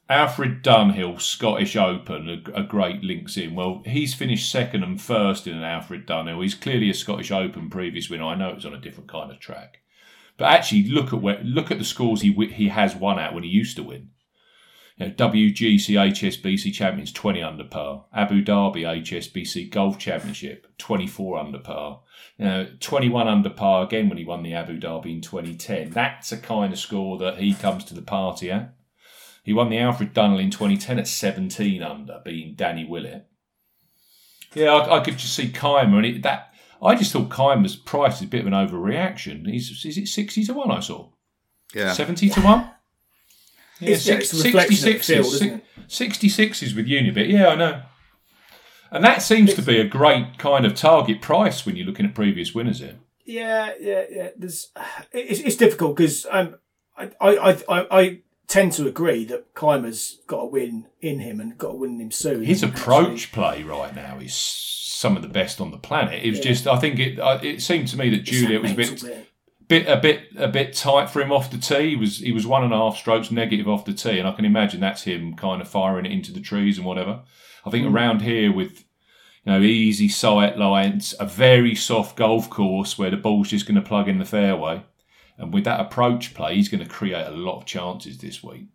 Alfred Dunhill, Scottish Open, a, a, great links in. Well, he's finished second and first in an Alfred Dunhill. He's clearly a Scottish Open previous winner. I know it was on a different kind of track, but actually look at where look at the scores he he has won at when he used to win. You know, WGC HSBC Champions 20 under par, Abu Dhabi HSBC Golf Championship 24 under par, you know, 21 under par again when he won the Abu Dhabi in 2010. That's a kind of score that he comes to the party at. He won the Alfred Dunhill in 2010 at 17 under, beating Danny Willett. Yeah, I, I could just see Kaymer, and it, that I just thought Kaymer's price is a bit of an overreaction. He's is it 60 to one? I saw. Yeah. 70 to one. Yeah, it's, six, yeah, it's 66 field, is, 66 is with Unibet. Yeah, I know. And that seems it's, to be a great kind of target price when you're looking at previous winners here. Yeah, yeah, yeah. There's, it's, it's difficult because um, I, I, I, I tend to agree that Kaymer's got a win in him and got a win in him soon. His approach play right now is some of the best on the planet. It was yeah. just, I think it. It seemed to me that Juliet was a bit, bit, bit, a bit, a bit tight for him off the tee. He was he was one and a half strokes negative off the tee, and I can imagine that's him kind of firing it into the trees and whatever. I think mm. around here with you know easy sight lines, a very soft golf course where the ball's just going to plug in the fairway and with that approach play, he's going to create a lot of chances this week.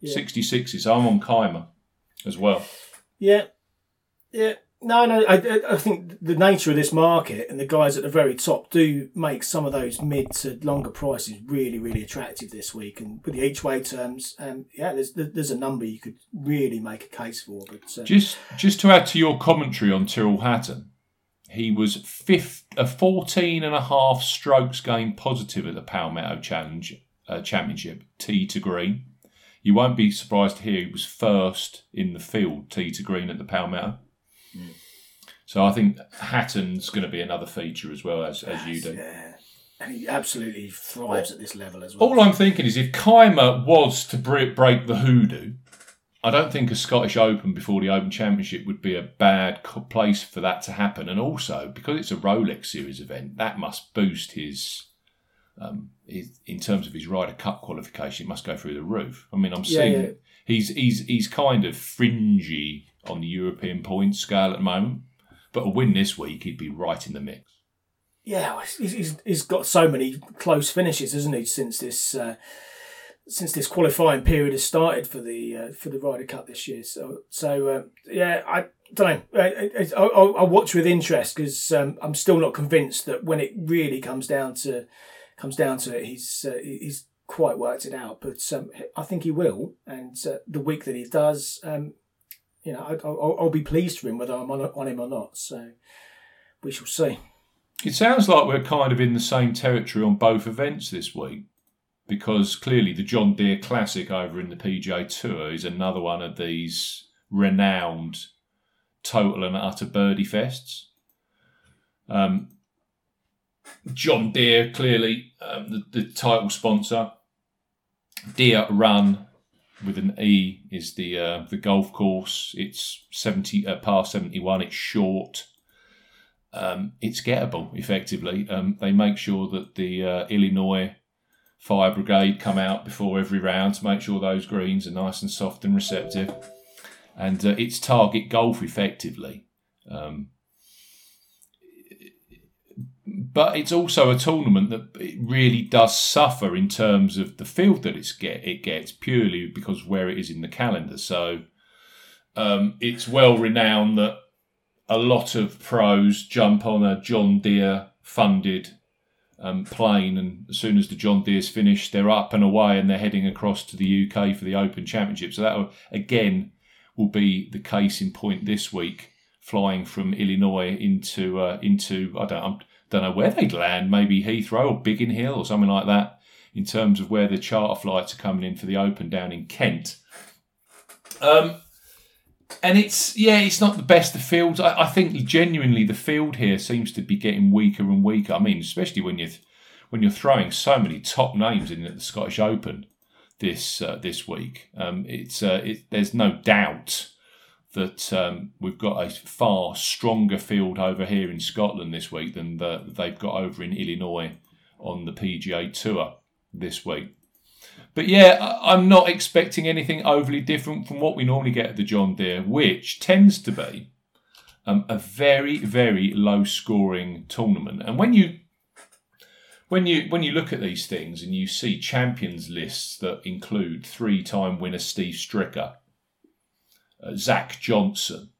Yeah. 66 is I'm on Kaymer as well. Yeah. Yeah. No, no, I, I think the nature of this market and the guys at the very top do make some of those mid to longer prices really, really attractive this week. And with the each way terms, um, yeah, there's there's a number you could really make a case for. But uh, just just to add to your commentary on Tyrrell Hatton, he was fifth, a 14 and a half strokes gain positive at the Palmetto Challenge uh, Championship, tee to green. You won't be surprised to hear he was first in the field, tee to green at the Palmetto. Mm. So I think Hatton's going to be another feature as well as, as you do. Yeah. And he absolutely thrives at this level as well. All I'm thinking is if Kaymer was to break the hoodoo, I don't think a Scottish Open before the Open Championship would be a bad place for that to happen. And also, because it's a Rolex Series event, that must boost his, um, his in terms of his Ryder Cup qualification. It must go through the roof. I mean, I'm yeah, seeing yeah. he's he's he's kind of fringy on the European points scale at the moment, but a win this week, he'd be right in the mix. Yeah, he's, he's got so many close finishes, hasn't he, since this. Uh, since this qualifying period has started for the uh, for the Ryder Cup this year. So so uh, yeah, I don't know. I, I, will watch with interest because um, I'm still not convinced that when it really comes down to comes down to it, he's uh, he's quite worked it out. But um, I think he will, and uh, the week that he does, um, you know, I, will I'll be pleased for him whether I'm on, on him or not. So we shall see. It sounds like we're kind of in the same territory on both events this week because clearly the John Deere Classic over in the PGA Tour is another one of these renowned total and utter birdie fests. Um, John Deere, clearly um, the, the, title sponsor. Deere Run with an E is the uh, the golf course. It's seventy uh, par seventy one. It's short. Um, it's gettable effectively. Um, they make sure that the uh, Illinois fire brigade come out before every round to make sure those greens are nice and soft and receptive. And uh, it's target golf effectively. Um, but it's also a tournament that it really does suffer in terms of the field that it's get it gets purely because where it is in the calendar. So um, it's well renowned that a lot of pros jump on a John Deere funded um, plane, and as soon as the John Deere's finished, they're up and away, and they're heading across to the UK for the Open Championship. So that again will be the case in point this week, flying from Illinois into uh, into I don't I don't know where they'd land, maybe Heathrow or Biggin Hill or something like that, in terms of where the charter flights are coming in for the Open down in Kent. Um, and it's yeah, it's not the best of fields. I, I, think genuinely the field here seems to be getting weaker and weaker. I mean, especially when you when you're throwing so many top names in at the Scottish Open this uh, this week. Um, it's uh, it, there's no doubt that um, we've got a far stronger field over here in Scotland this week than the, they've got over in Illinois on the PGA Tour this week. But yeah, I'm not expecting anything overly different from what we normally get at the John Deere, which tends to be um, a very, very low scoring tournament. And when you when you when you look at these things and you see champions lists that include three time winner Steve Stricker, uh, Zach Johnson,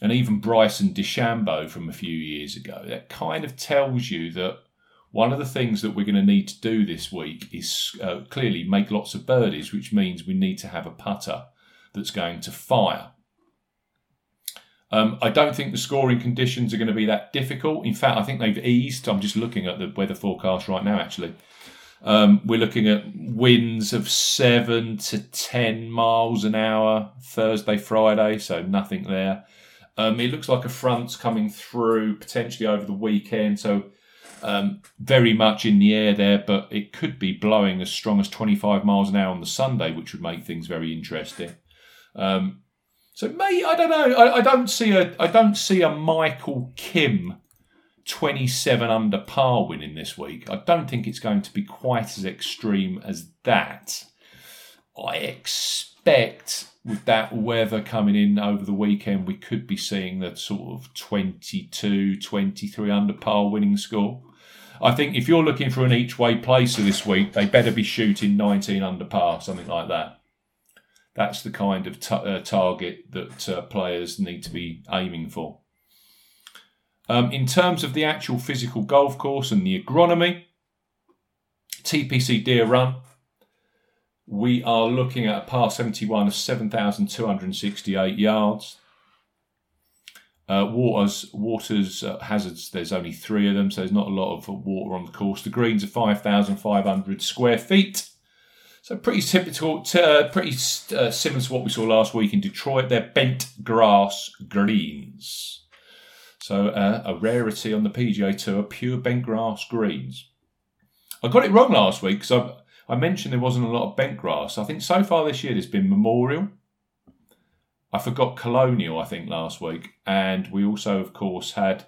and even Bryson DeChambeau from a few years ago, that kind of tells you that one of the things that we're going to need to do this week is uh, clearly make lots of birdies, which means we need to have a putter that's going to fire. Um, I don't think the scoring conditions are going to be that difficult. In fact, I think they've eased. I'm just looking at the weather forecast right now, actually. Um, we're looking at winds of seven to 10 miles an hour Thursday, Friday, so nothing there. Um, it looks like a front's coming through potentially over the weekend, so um, very much in the air there, but it could be blowing as strong as 25 miles an hour on the Sunday, which would make things very interesting. Um, so, may I don't know. I, I don't see a I don't see a Michael Kim 27 under par winning this week. I don't think it's going to be quite as extreme as that. I expect with that weather coming in over the weekend, we could be seeing the sort of 22, 23 under par winning score. I think if you're looking for an each way placer this week, they better be shooting 19 under par, something like that. That's the kind of t- uh, target that uh, players need to be aiming for. Um, in terms of the actual physical golf course and the agronomy, TPC Deere Run, we are looking at a par 71 of 7,268 yards. Uh, waters, waters uh, hazards. There's only three of them, so there's not a lot of water on the course. The greens are 5,500 square feet. So pretty typical, uh, pretty uh, similar to what we saw last week in Detroit. They're bent grass greens. So uh, a rarity on the PGA Tour, pure bent grass greens. I got it wrong last week because I mentioned there wasn't a lot of bent grass. I think so far this year there's been Memorial. I forgot Colonial, I think, last week. And we also, of course, had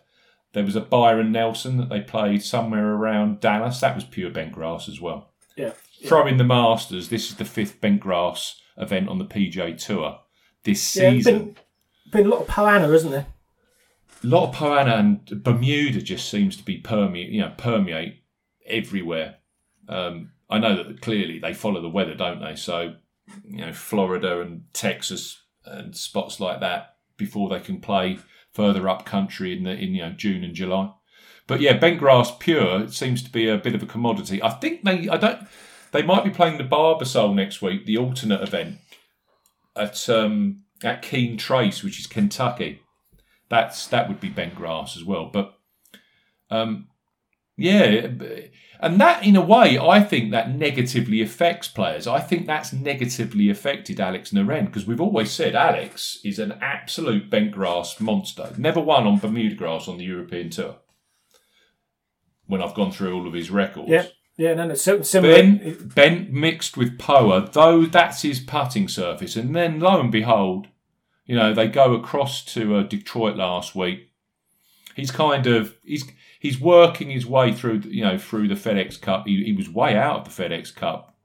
there was a Byron Nelson that they played somewhere around Dallas. That was pure bent grass as well. Yeah. Throw in the Masters. This is the fifth bent grass event on the PGA Tour this Yeah, season. been, been a lot of Poa annua, isn't there? A lot of Poa annua and Bermuda just seems to be permeate, you know, permeate everywhere. Um, I know that clearly they follow the weather, don't they? So, you know, Florida and Texas and spots like that before they can play further up country in the in you know June and July. But yeah, bent grass pure it seems to be a bit of a commodity. I think they I don't they might be playing the Barbasol next week, the alternate event at um at Keene Trace, which is Kentucky. That's that would be bent grass as well. But um yeah, and that in a way, I think that negatively affects players. I think that's negatively affected Alex Noren because we've always said Alex is an absolute bent grass monster. Never won on Bermuda grass on the European Tour. When I've gone through all of his records, Yeah. Yeah, no, no, so, similar. Ben, Ben mixed with Poa, though that's his putting surface. And then lo and behold, you know, they go across to uh, Detroit last week. He's kind of he's he's working his way through you know through the FedEx Cup. He, he was way out of the FedEx Cup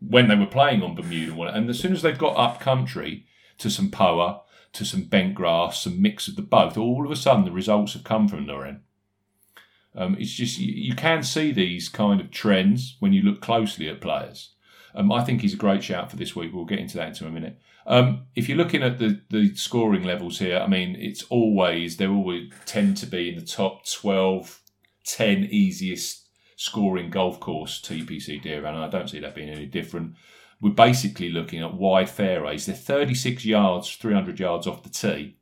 when they were playing on Bermuda, and as soon as they've got up country to some Poa, to some bent grass, some mix of the both, all of a sudden the results have come from Noren. Um, it's just you, you can see these kind of trends when you look closely at players. Um, I think he's a great shout for this week. We'll get into that in a minute. Um, if you're looking at the, the scoring levels here, I mean, it's always, they always tend to be in the top 12, 10 easiest scoring golf course TPC Deere, and I don't see that being any different. We're basically looking at wide fairways. They're 36 yards, 300 yards off the tee.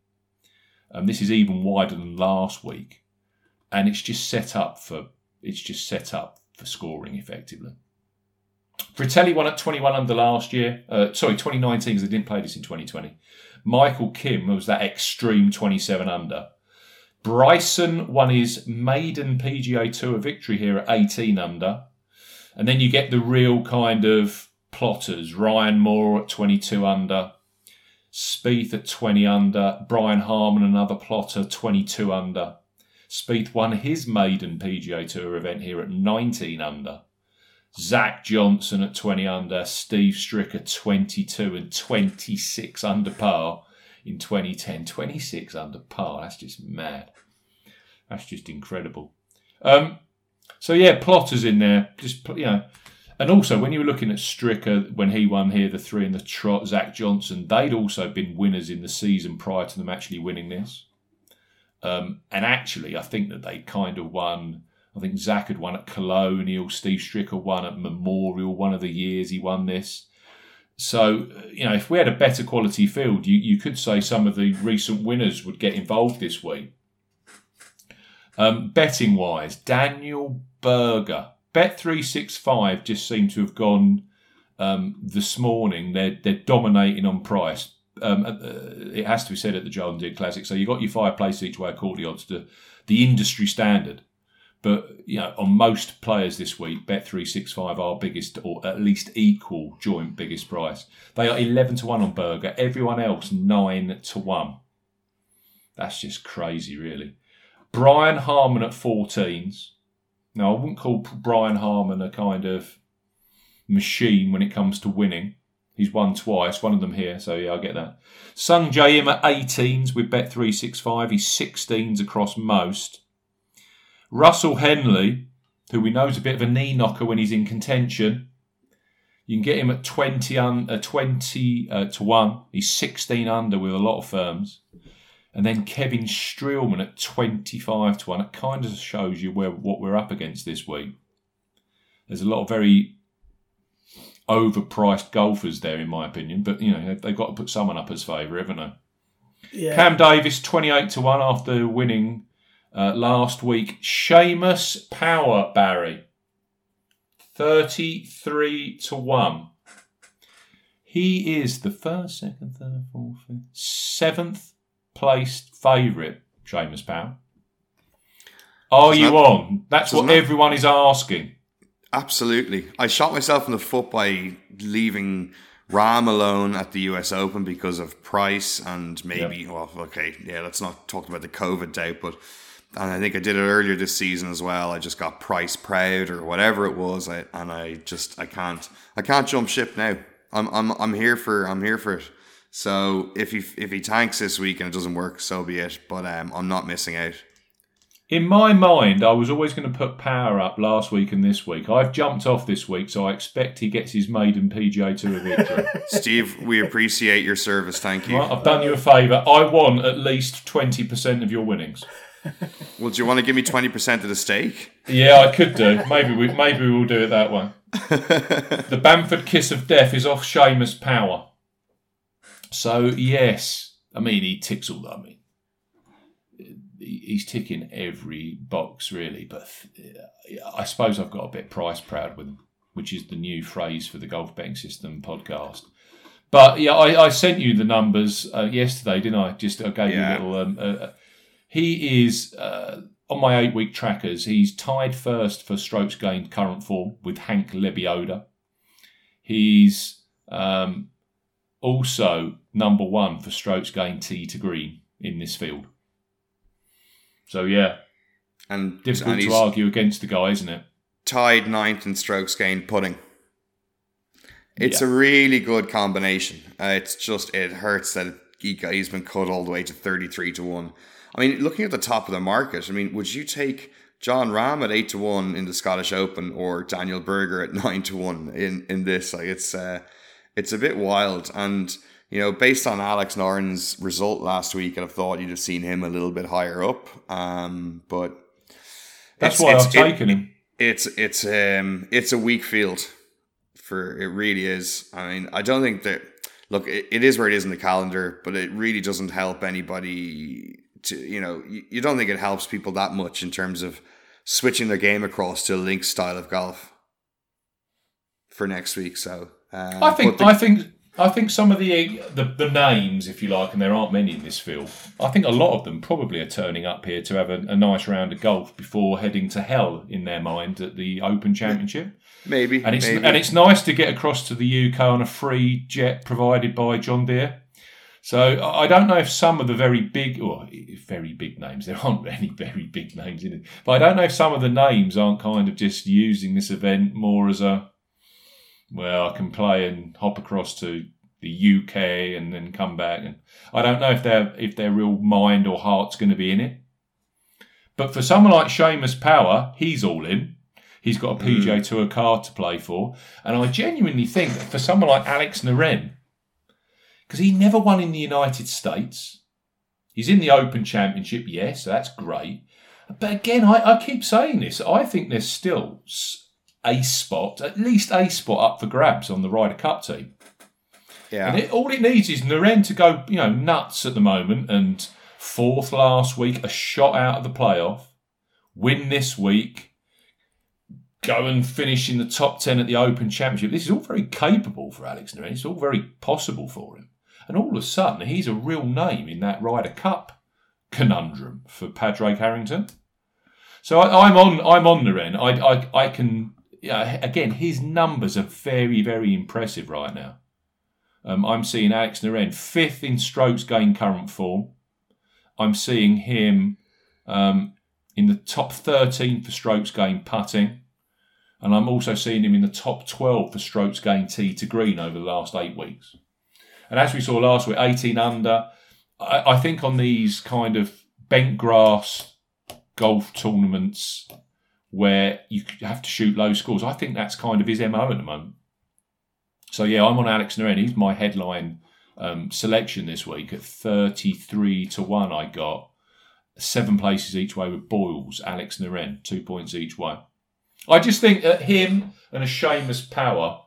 And this is even wider than last week and it's just set up for it's just set up for scoring effectively. Frittelli won at 21 under last year. Uh, sorry, 2019 because they didn't play this in 2020. Michael Kim was that extreme 27 under. Bryson won his maiden PGA Tour victory here at 18 under. And then you get the real kind of plotters. Ryan Moore at 22 under. Spieth at 20 under. Brian Harman, another plotter, 22 under. Spieth won his maiden PGA Tour event here at 19 under. Zach Johnson at 20 under, Steve Stricker 22 and 26 under par in 2010. 26 under par, that's just mad. That's just incredible. Um, so yeah, plotters in there, just you know, and also when you were looking at Stricker when he won here, the three and the trot, Zach Johnson, they'd also been winners in the season prior to them actually winning this. Um, and actually, I think that they kind of won. I think Zach had won at Colonial, Steve Stricker won at Memorial one of the years he won this. So, you know, if we had a better quality field, you, you could say some of the recent winners would get involved this week. Um, betting wise, Daniel Berger, Bet365 just seem to have gone um, this morning. They're, they're dominating on price. Um, uh, it has to be said at the John Deere Classic. So you got your five place each way according odds to the industry standard. But you know, on most players this week, Bet365 are biggest or at least equal joint biggest price. They are 11 to 1 on Berger, everyone else 9 to 1. That's just crazy, really. Brian Harman at 14s. Now, I wouldn't call Brian Harman a kind of machine when it comes to winning. He's won twice, one of them here, so yeah, I get that. Sungjae Im at 18s with Bet365. He's 16s across most. Russell Henley, who we know is a bit of a knee knocker when he's in contention. You can get him at 20, un, uh, 20 uh, to 1. He's 16 under with a lot of firms. And then Kevin Streelman at 25 to 1. It kind of shows you where what we're up against this week. There's a lot of very overpriced golfers there, in my opinion. But, you know, they've got to put someone up as favour, haven't they? Yeah. Cam Davis, 28 to 1 after winning uh, last week. Seamus Power, Barry, 33 to 1. He is the first, second, third, fourth, fifth, seventh placed favourite, Seamus Power. Are Doesn't you that- on? That's what everyone is asking. Absolutely. I shot myself in the foot by leaving Rahm alone at the US Open because of price and maybe, well, okay, yeah, let's not talk about the COVID doubt, but and I think I did it earlier this season as well. I just got price proud or whatever it was, I, and I just I can't I can't jump ship now. I'm I'm I'm here for I'm here for it. So if he if he tanks this week and it doesn't work, so be it. But um, I'm not missing out. In my mind, I was always going to put Power up last week and this week. I've jumped off this week, so I expect he gets his maiden PGA Tour victory. Steve, we appreciate your service. Thank you. Right, I've done you a favour. I won at least 20% of your winnings. Well, do you want to give me twenty percent of the stake? Yeah, I could do. Maybe we maybe we'll do it that way. the Bamford kiss of death is off Seamus Power. So yes, I mean he ticks all. that. I mean he's ticking every box really. But uh, I suppose I've got a bit price proud with him, which is the new phrase for the golf betting system podcast. But yeah, I, I sent you the numbers uh, yesterday, didn't I? Just I gave Yeah. you a little. Um, uh, he is uh, on my eight week trackers. He's tied first for strokes gained current form with Hank Lebioda. He's um, also number one for strokes gained tee to green in this field. So yeah, And, difficult and to argue against the guy, isn't it? tied ninth in strokes gained putting. It's Yeah. a really good combination. Uh, it's just it hurts that he he's been cut all the way to thirty three to one. I mean, looking at the top of the market, I mean, would you take Jon Rahm at eight to one in the Scottish Open or Daniel Berger at nine to one in in this? Like, it's uh, it's a bit wild and. You know, based on Alex Noren's result last week, I'd have thought you'd have seen him a little bit higher up. Um, but That's why I've it- taken him. it's it's um it's a weak field for it really is i mean i don't think that look it, it is where it is in the calendar but it really doesn't help anybody to you know you, you don't think it helps people that much in terms of switching their game across to a link style of golf for next week so uh, I think the- I think I think some of the, the the names, if you like, and there aren't many in this field. I think a lot of them probably are turning up here to have a, a nice round of golf before heading to hell in their mind at the Open Championship. maybe And it's maybe. and it's nice to get across to the UK on a free jet provided by John Deere. So I don't know if some of the very big, or very big names, there aren't any very big names in it, but I don't know if some of the names aren't kind of just using this event more as a, well, I can play and hop across to the UK and then come back, and I don't know if their if their real mind or heart's going to be in it. But for someone like Seamus Power, he's all in. He's got a PJ hmm. Tour card to play for, and I genuinely think that for someone like Alex Noren, because he never won in the United States. He's in the Open Championship, yes, so that's great. But again, I, I keep saying this. I think there's still a spot, at least a spot up for grabs on the Ryder Cup team. Yeah. And it, all it needs is Noren to go, you know, nuts at the moment and fourth last week, a shot out of the playoff, win this week, go and finish in the top 10 at the Open Championship. This is all very capable for Alex Noren. It's all very possible for him. And all of a sudden, he's a real name in that Ryder Cup conundrum for Padraig Harrington. So I, I'm on. I'm on Noren. I, I, I can. Yeah, again, his numbers are very, very impressive right now. Um, I'm seeing Alex Noren fifth in strokes gained current form. I'm seeing him um, in the top 13 for strokes gained putting. And I'm also seeing him in the top 12 for strokes gained tee to green over the last eight weeks. And as we saw last week, 18 under. I, I think on these kind of bent grass golf tournaments where you have to shoot low scores, I think that's kind of his MO at the moment. So yeah, I'm on Alex Noren. He's my headline um, selection this week at 33 to 1. I got seven places each way with Boyles, Alex Noren, two points each way. I just think that him and a Seamus Power,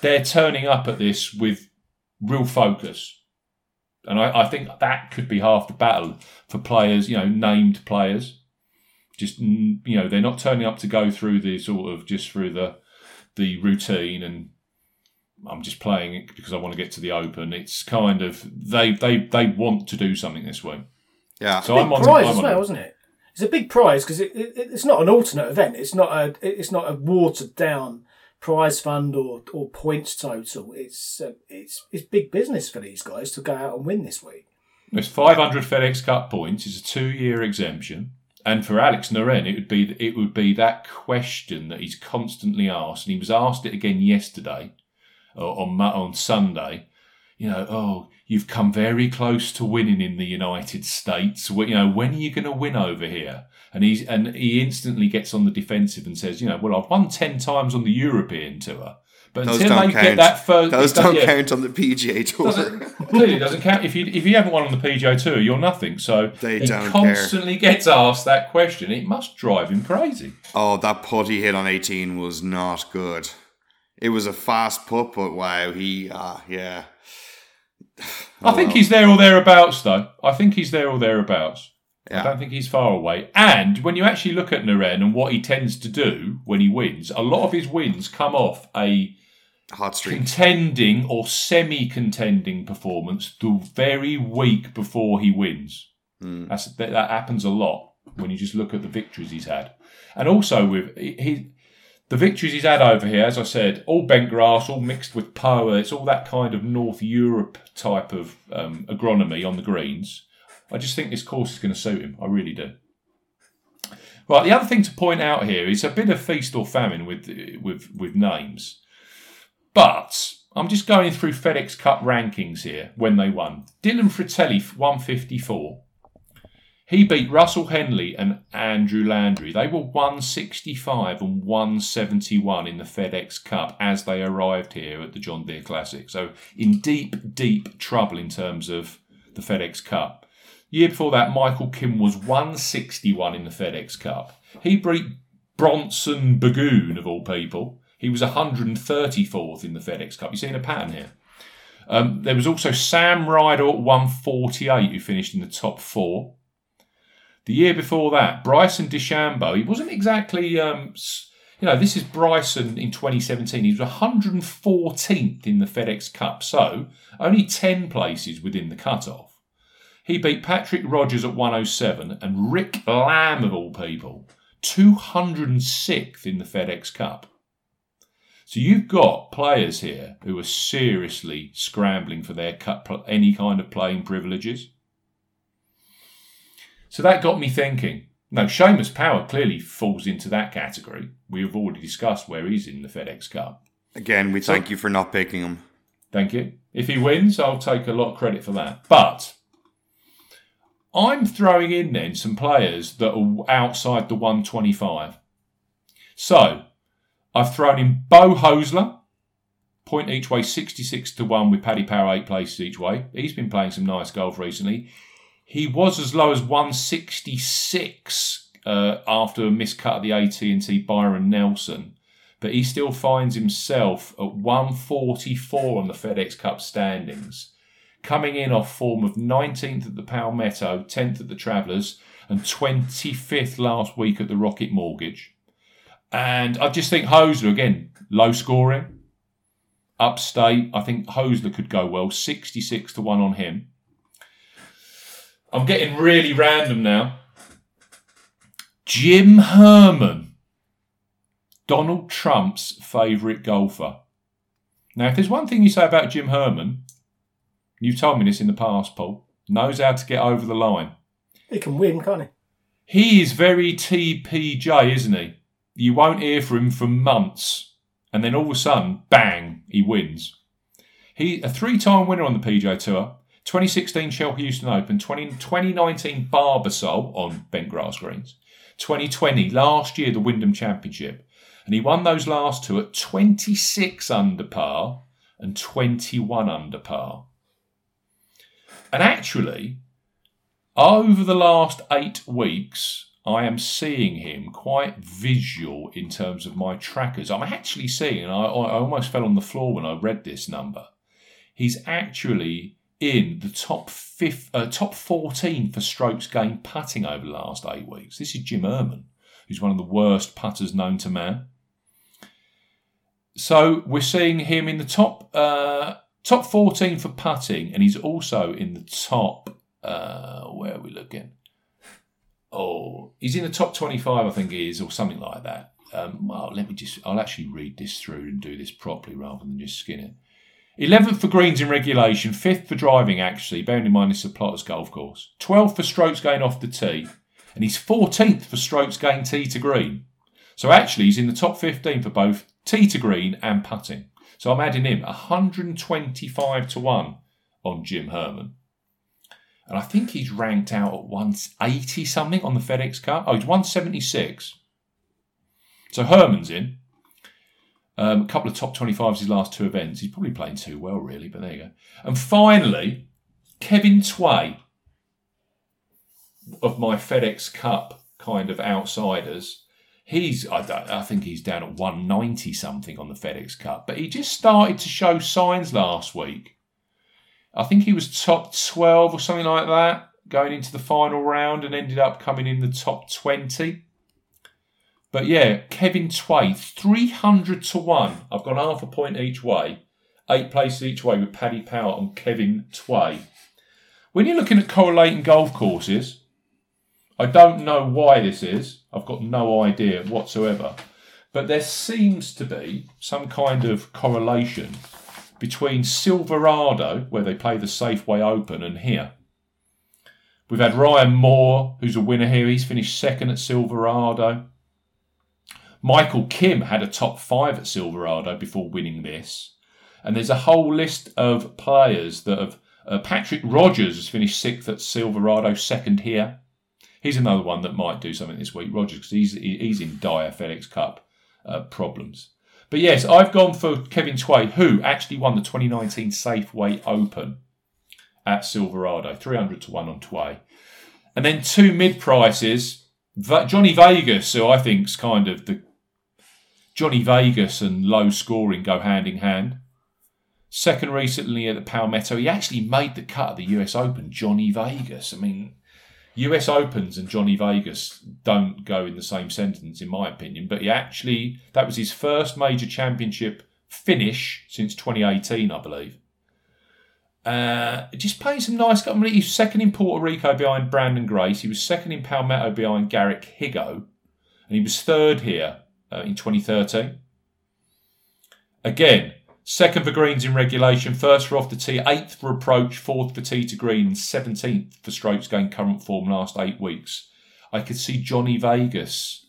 they're turning up at this with real focus. And I, I think that could be half the battle for players, you know, named players. Just, you know, they're not turning up to go through the sort of just through the the routine and I'm just playing it because I want to get to the open. It's kind of they they they want to do something this week. Yeah. So big I'm on prize I'm as well, wasn't it? It's a big prize because it, it, it's not an alternate event. It's not a it's not a watered down prize fund or, or points total. It's uh, it's it's big business for these guys to go out and win this week. It's 500 FedEx Cup points. It's a two-year exemption, and for Alex Noren, it would be it would be that question that he's constantly asked, and he was asked it again yesterday, or on on Sunday. You know, oh, you've come very close to winning in the United States. You know, when are you going to win over here? And he's and he instantly gets on the defensive and says, you know, well, I've won ten times on the European tour, but Those until they count. get that first, Those don't yeah, count on the PGA Tour. doesn't, clearly doesn't count. If you if you haven't won on the PGA Tour, you're nothing. So They he don't constantly gets asked that question. It must drive him crazy. Oh, that putt he hit on 18 was not good. It was a fast putt, but wow, he, uh, yeah. I think he's there or thereabouts, though. I think he's there or thereabouts. I don't think he's far away. And when you actually look at Noren and what he tends to do when he wins, a lot of his wins come off a hard streak. contending or semi-contending performance the very week before he wins. That's, that, that happens a lot when you just look at the victories he's had, and also with he, he the victories he's had over here. As I said, all bent grass, all mixed with Poa. It's all that kind of North Europe type of um, agronomy on the greens. I just think this course is going to suit him. I really do. Right, the other thing to point out here is a bit of feast or famine with with with names. But I'm just going through FedEx Cup rankings here when they won. Dylan Frittelli, 154. He beat Russell Henley and Andrew Landry. They were 165 and 171 in the FedEx Cup as they arrived here at the John Deere Classic. So in deep, deep trouble in terms of the FedEx Cup. Year before that, Michael Kim was 161 in the FedEx Cup. He beat Bronson Burgoon, of all people. He was 134th in the FedEx Cup. You're seeing a pattern here. Um, there was also Sam Ryder at 148 who finished in the top four. The year before that, Bryson DeChambeau, he wasn't exactly, um, you know, this is Bryson in 2017. He was 114th in the FedEx Cup, so only 10 places within the cut-off. He beat Patrick Rodgers at 107 and Rick Lamb, of all people, 206th in the FedEx Cup. So you've got players here who are seriously scrambling for their cut, any kind of playing privileges. So that got me thinking. No, Seamus Power clearly falls into that category. We have already discussed where he's in the FedEx Cup. Again, we thank you for not picking him. Thank you. If he wins, I'll take a lot of credit for that. But I'm throwing in then some players that are outside the 125. So I've thrown in Beau Hosler, point each way, 66 to 1 with Paddy Power, eight places each way. He's been playing some nice golf recently. He was as low as 166 uh, after a miscut of the AT&T Byron Nelson, but he still finds himself at 144 on the FedEx Cup standings, coming in off form of 19th at the Palmetto, 10th at the Travelers, and 25th last week at the Rocket Mortgage. And I just think Hosler, again, low scoring, upstate. I think Hosler could go well, 66 to 1 on him. I'm getting really random now. Jim Herman, Donald Trump's favourite golfer. Now, if there's one thing you say about Jim Herman, you've told me this in the past, Paul, knows how to get over the line. He can win, can't he? He is very TPJ, isn't he? You won't hear from him for months, and then all of a sudden, bang, he wins. He a three-time winner on the PGA Tour, 2016 Shell Houston Open, 20, 2019 Barbasol on bent grass greens, 2020 last year the Wyndham Championship, and he won those last two at 26 under par and 21 under par. And actually, over the last eight weeks, I am seeing him quite visual in terms of my trackers. I'm actually seeing, and I, I almost fell on the floor when I read this number. He's actually in the top fifth, uh, top 14 for strokes gained putting over the last eight weeks. This is Jim Herman, who's one of the worst putters known to man. So we're seeing him in the top uh, top 14 for putting, and he's also in the top. Uh, where are we looking? Oh, he's in the top 25, I think he is, or something like that. Um, well, let me just, I'll actually read this through and do this properly rather than just skin it. 11th for greens in regulation, 5th for driving, actually, bearing in mind it's a plotter's golf course. 12th for strokes gained off the tee, and he's 14th for strokes gained tee to green. So actually, he's in the top 15 for both tee to green and putting. So I'm adding him 125 to 1 on Jim Herman. And I think he's ranked out at 180 something on the FedEx Cup. Oh, he's 176. So Herman's in. Um, a couple of top 25s his last two events. He's probably playing too well, really, but there you go. And finally, Kevin Tway of my FedEx Cup kind of outsiders. He's, I, I think he's down at 190 something on the FedEx Cup, but he just started to show signs last week. I think he was top 12 or something like that going into the final round and ended up coming in the top 20. But yeah, Kevin Tway, 300 to 1. I've gone half a point each way, eight places each way with Paddy Power and Kevin Tway. When you're looking at correlating golf courses, I don't know why this is. I've got no idea whatsoever. But there seems to be some kind of correlation between Silverado, where they play the Safeway Open, and here. We've had Ryan Moore, who's a winner here. He's finished second at Silverado. Michael Kim had a top five at Silverado before winning this. And there's a whole list of players that have. Uh, Patrick Rodgers has finished sixth at Silverado, second here. He's another one that might do something this week, Rodgers, because he's, he's in dire FedEx Cup uh, problems. But yes, I've gone for Kevin Tway, who actually won the 2019 Safeway Open at Silverado, 300 to 1 on Tway. And then two mid prices, Johnny Vegas, who I think's kind of the Johnny Vegas and low scoring go hand in hand. Second recently at the Palmetto, he actually made the cut at the US Open, Johnny Vegas. I mean, US Opens and Johnny Vegas don't go in the same sentence, in my opinion. But he actually, that was his first major championship finish since 2018, I believe. Uh, just playing some nice. I mean, he's second in Puerto Rico behind Branden Grace. He was second in Palmetto behind Garrick Higgo, and he was third here uh, in 2013. Again, second for greens in regulation, first for off the tee, eighth for approach, fourth for tee to green, and 17th for strokes gained current form last eight weeks. I could see Johnny Vegas.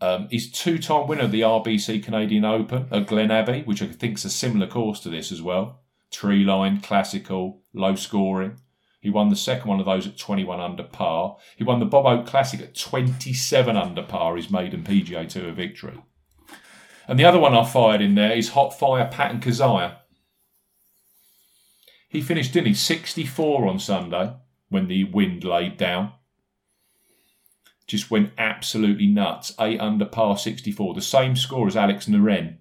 Um, he's two-time winner of the RBC Canadian Open at Glen Abbey, which I think is a similar course to this as well. Tree line, classical, low scoring. He won the second one of those at 21 under par. He won the Bob Hope Classic at 27 under par, his maiden PGA Tour victory. And the other one I fired in there is Hot Fire Patton Kizzire. He finished, didn't he, 64 on Sunday when the wind laid down. Just went absolutely nuts. 8 under par 64, the same score as Alex Noren.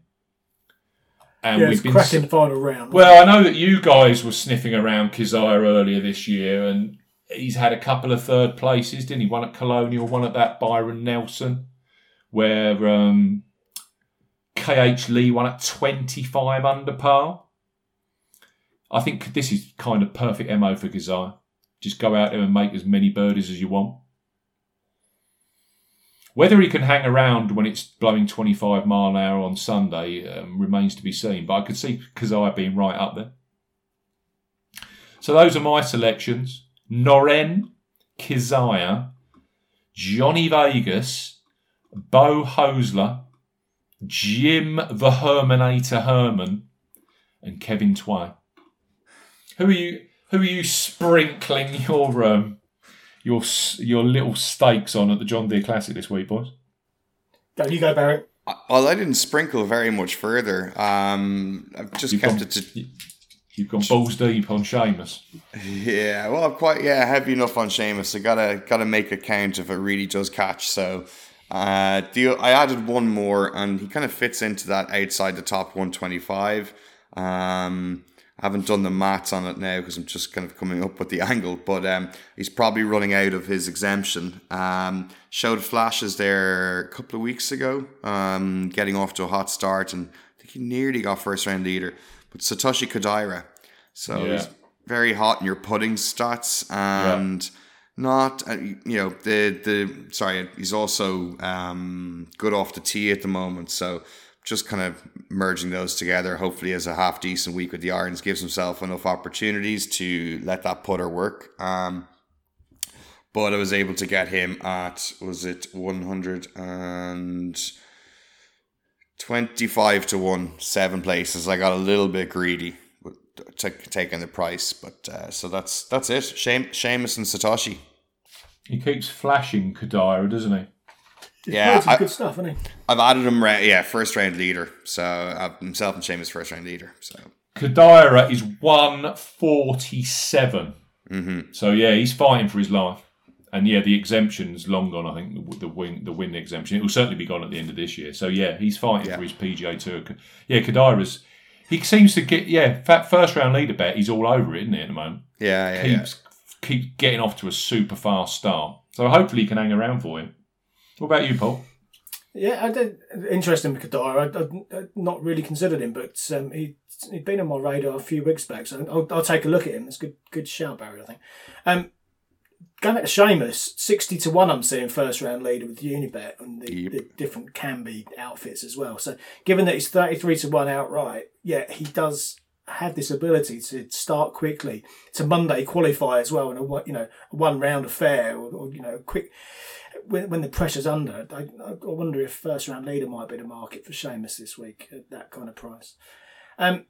And yeah, it's cracking final round. Well, I know that you guys were sniffing around Kizzire earlier this year, and he's had a couple of third places, didn't he? One at Colonial, one at that Byron Nelson, where um, KH Lee won at 25 under par. I think this is kind of perfect MO for Kizzire. Just go out there and make as many birdies as you want. Whether he can hang around when it's blowing 25 mile an hour on Sunday um, remains to be seen, but I could see Kizzire being right up there. So those are my selections. Noren, Kizzire, Johnny Vegas, Beau Hossler, Jim the Herminator Herman, and Kevin Tway. Who are you? Who are you sprinkling your um, your your little stakes on at the John Deere Classic this week, boys? Go, you go, Barry. Well, I didn't sprinkle very much further. Um, I've just You've kept gone, it to. You've gone balls deep on Seamus. Yeah, well, I'm quite yeah heavy enough on Seamus. I gotta gotta make a count if it really does catch. So, uh, the, I added one more, and he kind of fits into that outside the top 125. Um, I haven't done the maths on it now because I'm just kind of coming up with the angle, but um, he's probably running out of his exemption. Um, showed flashes there a couple of weeks ago, um, getting off to a hot start, and I think he nearly got first round leader. But Satoshi Kodaira, so Yeah. he's very hot in your putting stats and not uh, you know the the sorry he's also um, good off the tee at the moment. So just kind of merging those together hopefully as a half decent week with the irons gives himself enough opportunities to let that putter work. Um, but I was able to get him at was it 125 to 1 seven places. I got a little bit greedy t- taking the price but uh, so that's that's it Shame, Seamus and Satoshi He keeps flashing Kodaira, doesn't he? Yeah, I- good stuff, isn't he? I've added him right yeah first round leader so uh, himself and Seamus first round leader so Kodaira is 147. hmm So yeah, he's fighting for his life. And yeah, the exemption's long gone. I think the, the win the win exemption it will certainly be gone at the end of this year. So yeah, he's fighting Yeah. for his PGA Tour. Yeah, Kodaira's he seems to get yeah fat first round leader bet. He's all over it, isn't he at the moment? yeah yeah, yeah. Keeps keeps getting off to a super fast start. So hopefully he can hang around for him. What about you, Paul? Yeah, I did. Interesting with Kadar. I, I, I'd not really considered him, but um, he he'd been on my radar a few weeks back, so I'll, I'll take a look at him. It's a good good shout, Barry. I think. Um, to Seamus, sixty to one. I'm seeing first round leader with Unibet and the, Yep. the different Kambi outfits as well. So given that he's thirty three to one outright, yeah, he does have this ability to start quickly. It's a Monday qualify as well, and a one- you know a one round affair, or, or you know quick when, when the pressure's under, I, I wonder if first round leader might be the market for Seamus this week at that kind of price. Um,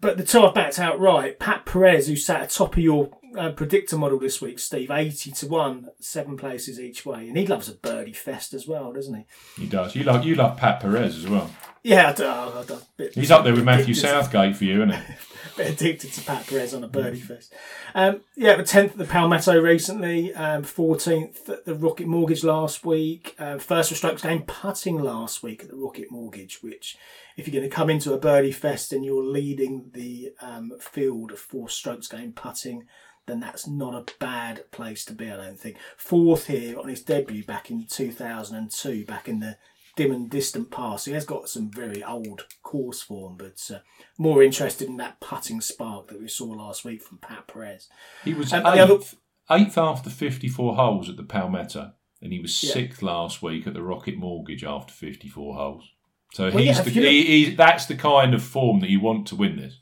but the two I've backed outright, Pat Perez, who sat atop of your uh, predictor model this week, Steve, 80 to 1, seven places each way. And he loves a birdie fest as well, doesn't he? He does. You love you love Pat Perez as well. Yeah, I do, I do, bit, He's up there with Matthew Southgate for you, isn't he? bit addicted to Pat Perez on a birdie fest. Um, yeah, the tenth at the Palmetto recently, um, fourteenth at the Rocket Mortgage last week, uh, first for strokes gained putting last week at the Rocket Mortgage. Which, if you're going to come into a birdie fest and you're leading the um, field of four strokes gained putting, then that's not a bad place to be. I don't think. Fourth here on his debut back in 2002, back in the dim and distant past. He has got some very old course form, but uh, more interested in that putting spark that we saw last week from Pat Perez. He was Um, eighth, other- eighth after 54 holes at the Palmetto, and he was Yeah. sixth last week at the Rocket Mortgage after 54 holes. So Well, he's if the, he, that's the kind of form that you want to win this.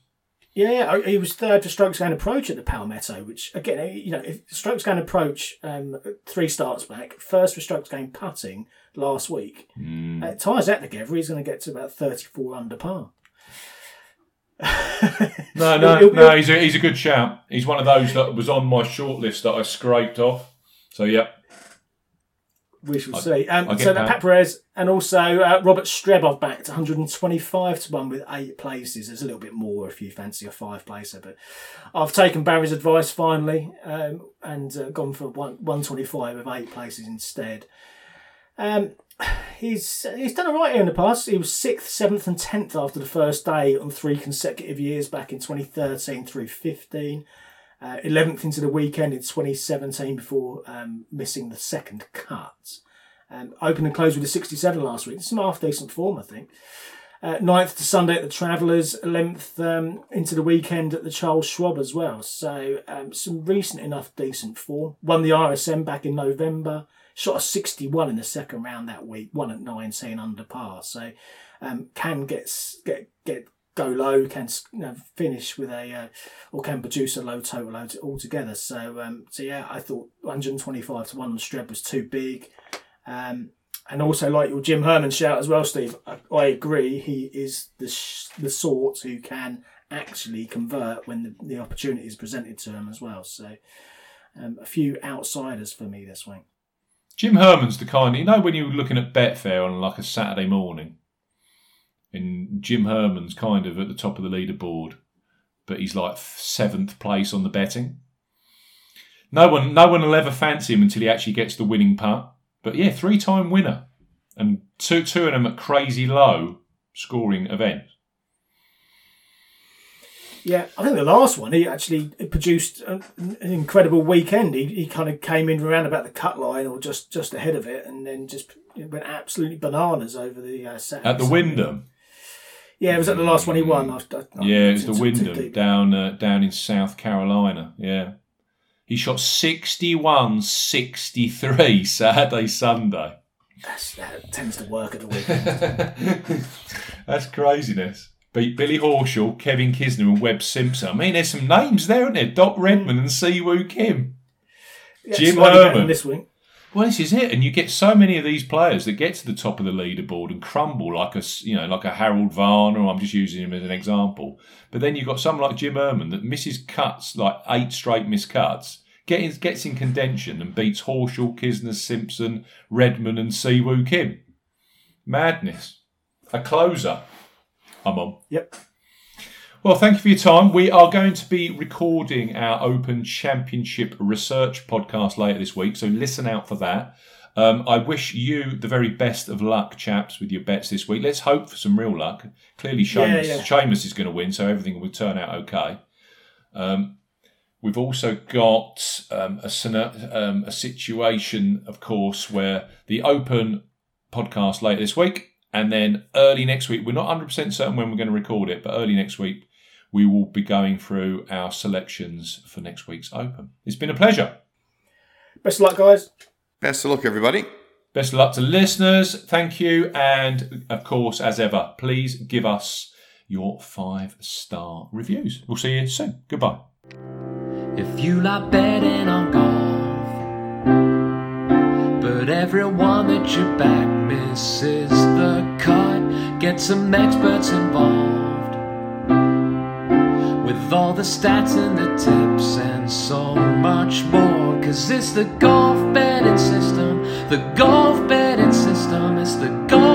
Yeah, yeah, he was third for strokes gained approach at the Palmetto, which again, you know, if strokes gained approach um, three starts back, first for strokes gained putting last week. Hmm. Uh, ties that together, he's going to get to about thirty-four under par. No, no, He'll- he'll- no. He's a, he's a good shout. He's one of those that was on my shortlist that I scraped off. So yeah, We shall I- see. Um, I so that. Pat Perez and also uh, Robert Strebov back to 125 to 1 with eight places. There's a little bit more if you fancy a five placer, but I've taken Barry's advice finally um, and uh, gone for one, 125 with eight places instead. Um, he's he's done all right here in the past. He was sixth, seventh, and tenth after the first day on three consecutive years back in 2013 through 15. Uh, 11th into the weekend in 2017 before um, missing the second cut. Um, opened and closed with a 67 last week. Some half decent form, I think. Uh, 9th to Sunday at the Travelers, 11th um, into the weekend at the Charles Schwab as well. So um, some recent enough decent form. Won the RSM back in November. Shot a 61 in the second round that week. one at 19 under par. So um, can get get get go low, can you know, finish with a uh, or can produce a low total altogether. So um, so yeah, I thought 125 to one on Streb was too big. Um, and also, like your Jim Herman shout as well, Steve, I, I agree. He is the sh- the sort who can actually convert when the, the opportunity is presented to him as well. So, um, a few outsiders for me this week. Jim Herman's the kind. You know when you're looking at Betfair on like a Saturday morning, and Jim Herman's kind of at the top of the leaderboard, but he's like seventh place on the betting. No one, no one will ever fancy him until he actually gets the winning putt. But yeah, three-time winner, and two two of them at crazy low scoring events. Yeah, I think the last one he actually produced an, an incredible weekend. He, he kind of came in around about the cut line or just just ahead of it, and then just went absolutely bananas over the uh, Saturday. At the Wyndham, Yeah, it was at the last one he won. I, I, yeah, it was the Wyndham down uh, down in South Carolina. Yeah, he shot 61, 63 Saturday, Sunday. That's- that tends to work at the weekend. That's craziness. Beat Billy Horschel, Kevin Kisner, and Webb Simpson. I mean, there's some names there, aren't there? Doc Redman and Siwoo Kim. Yeah, Jim Herman. this week. Well, this is it, and you get so many of these players that get to the top of the leaderboard and crumble like a, you know, like a Harold Varner. I'm just using him as an example. But then you've got someone like Jim Herman that misses cuts, like eight straight missed cuts, gets gets in contention and beats Horschel, Kisner, Simpson, Redman, and Siwoo Kim. Madness. A closer. I'm on. Yep. Well, thank you for your time. We are going to be recording our Open Championship Research podcast later this week, so listen out for that. Um, I wish you the very best of luck, chaps, with your bets this week. Let's hope for some real luck. Clearly, Seamus, yeah. Seamus is going to win, so everything will turn out okay. Um, we've also got um, a, um, a situation, of course, where the Open podcast later this week, and then early next week, we're not 100% certain when we're going to record it, but early next week, we will be going through our selections for next week's Open. It's been a pleasure. Best of luck, guys. Best of luck, everybody. Best of luck to listeners. Thank you. And of course, as ever, please give us your five star reviews. We'll see you soon. Goodbye. If you like betting on golf, but everyone that you back misses the cut, get some experts involved with all the stats and the tips and so much more. Cause it's the golf betting system, the golf betting system, it's the golf.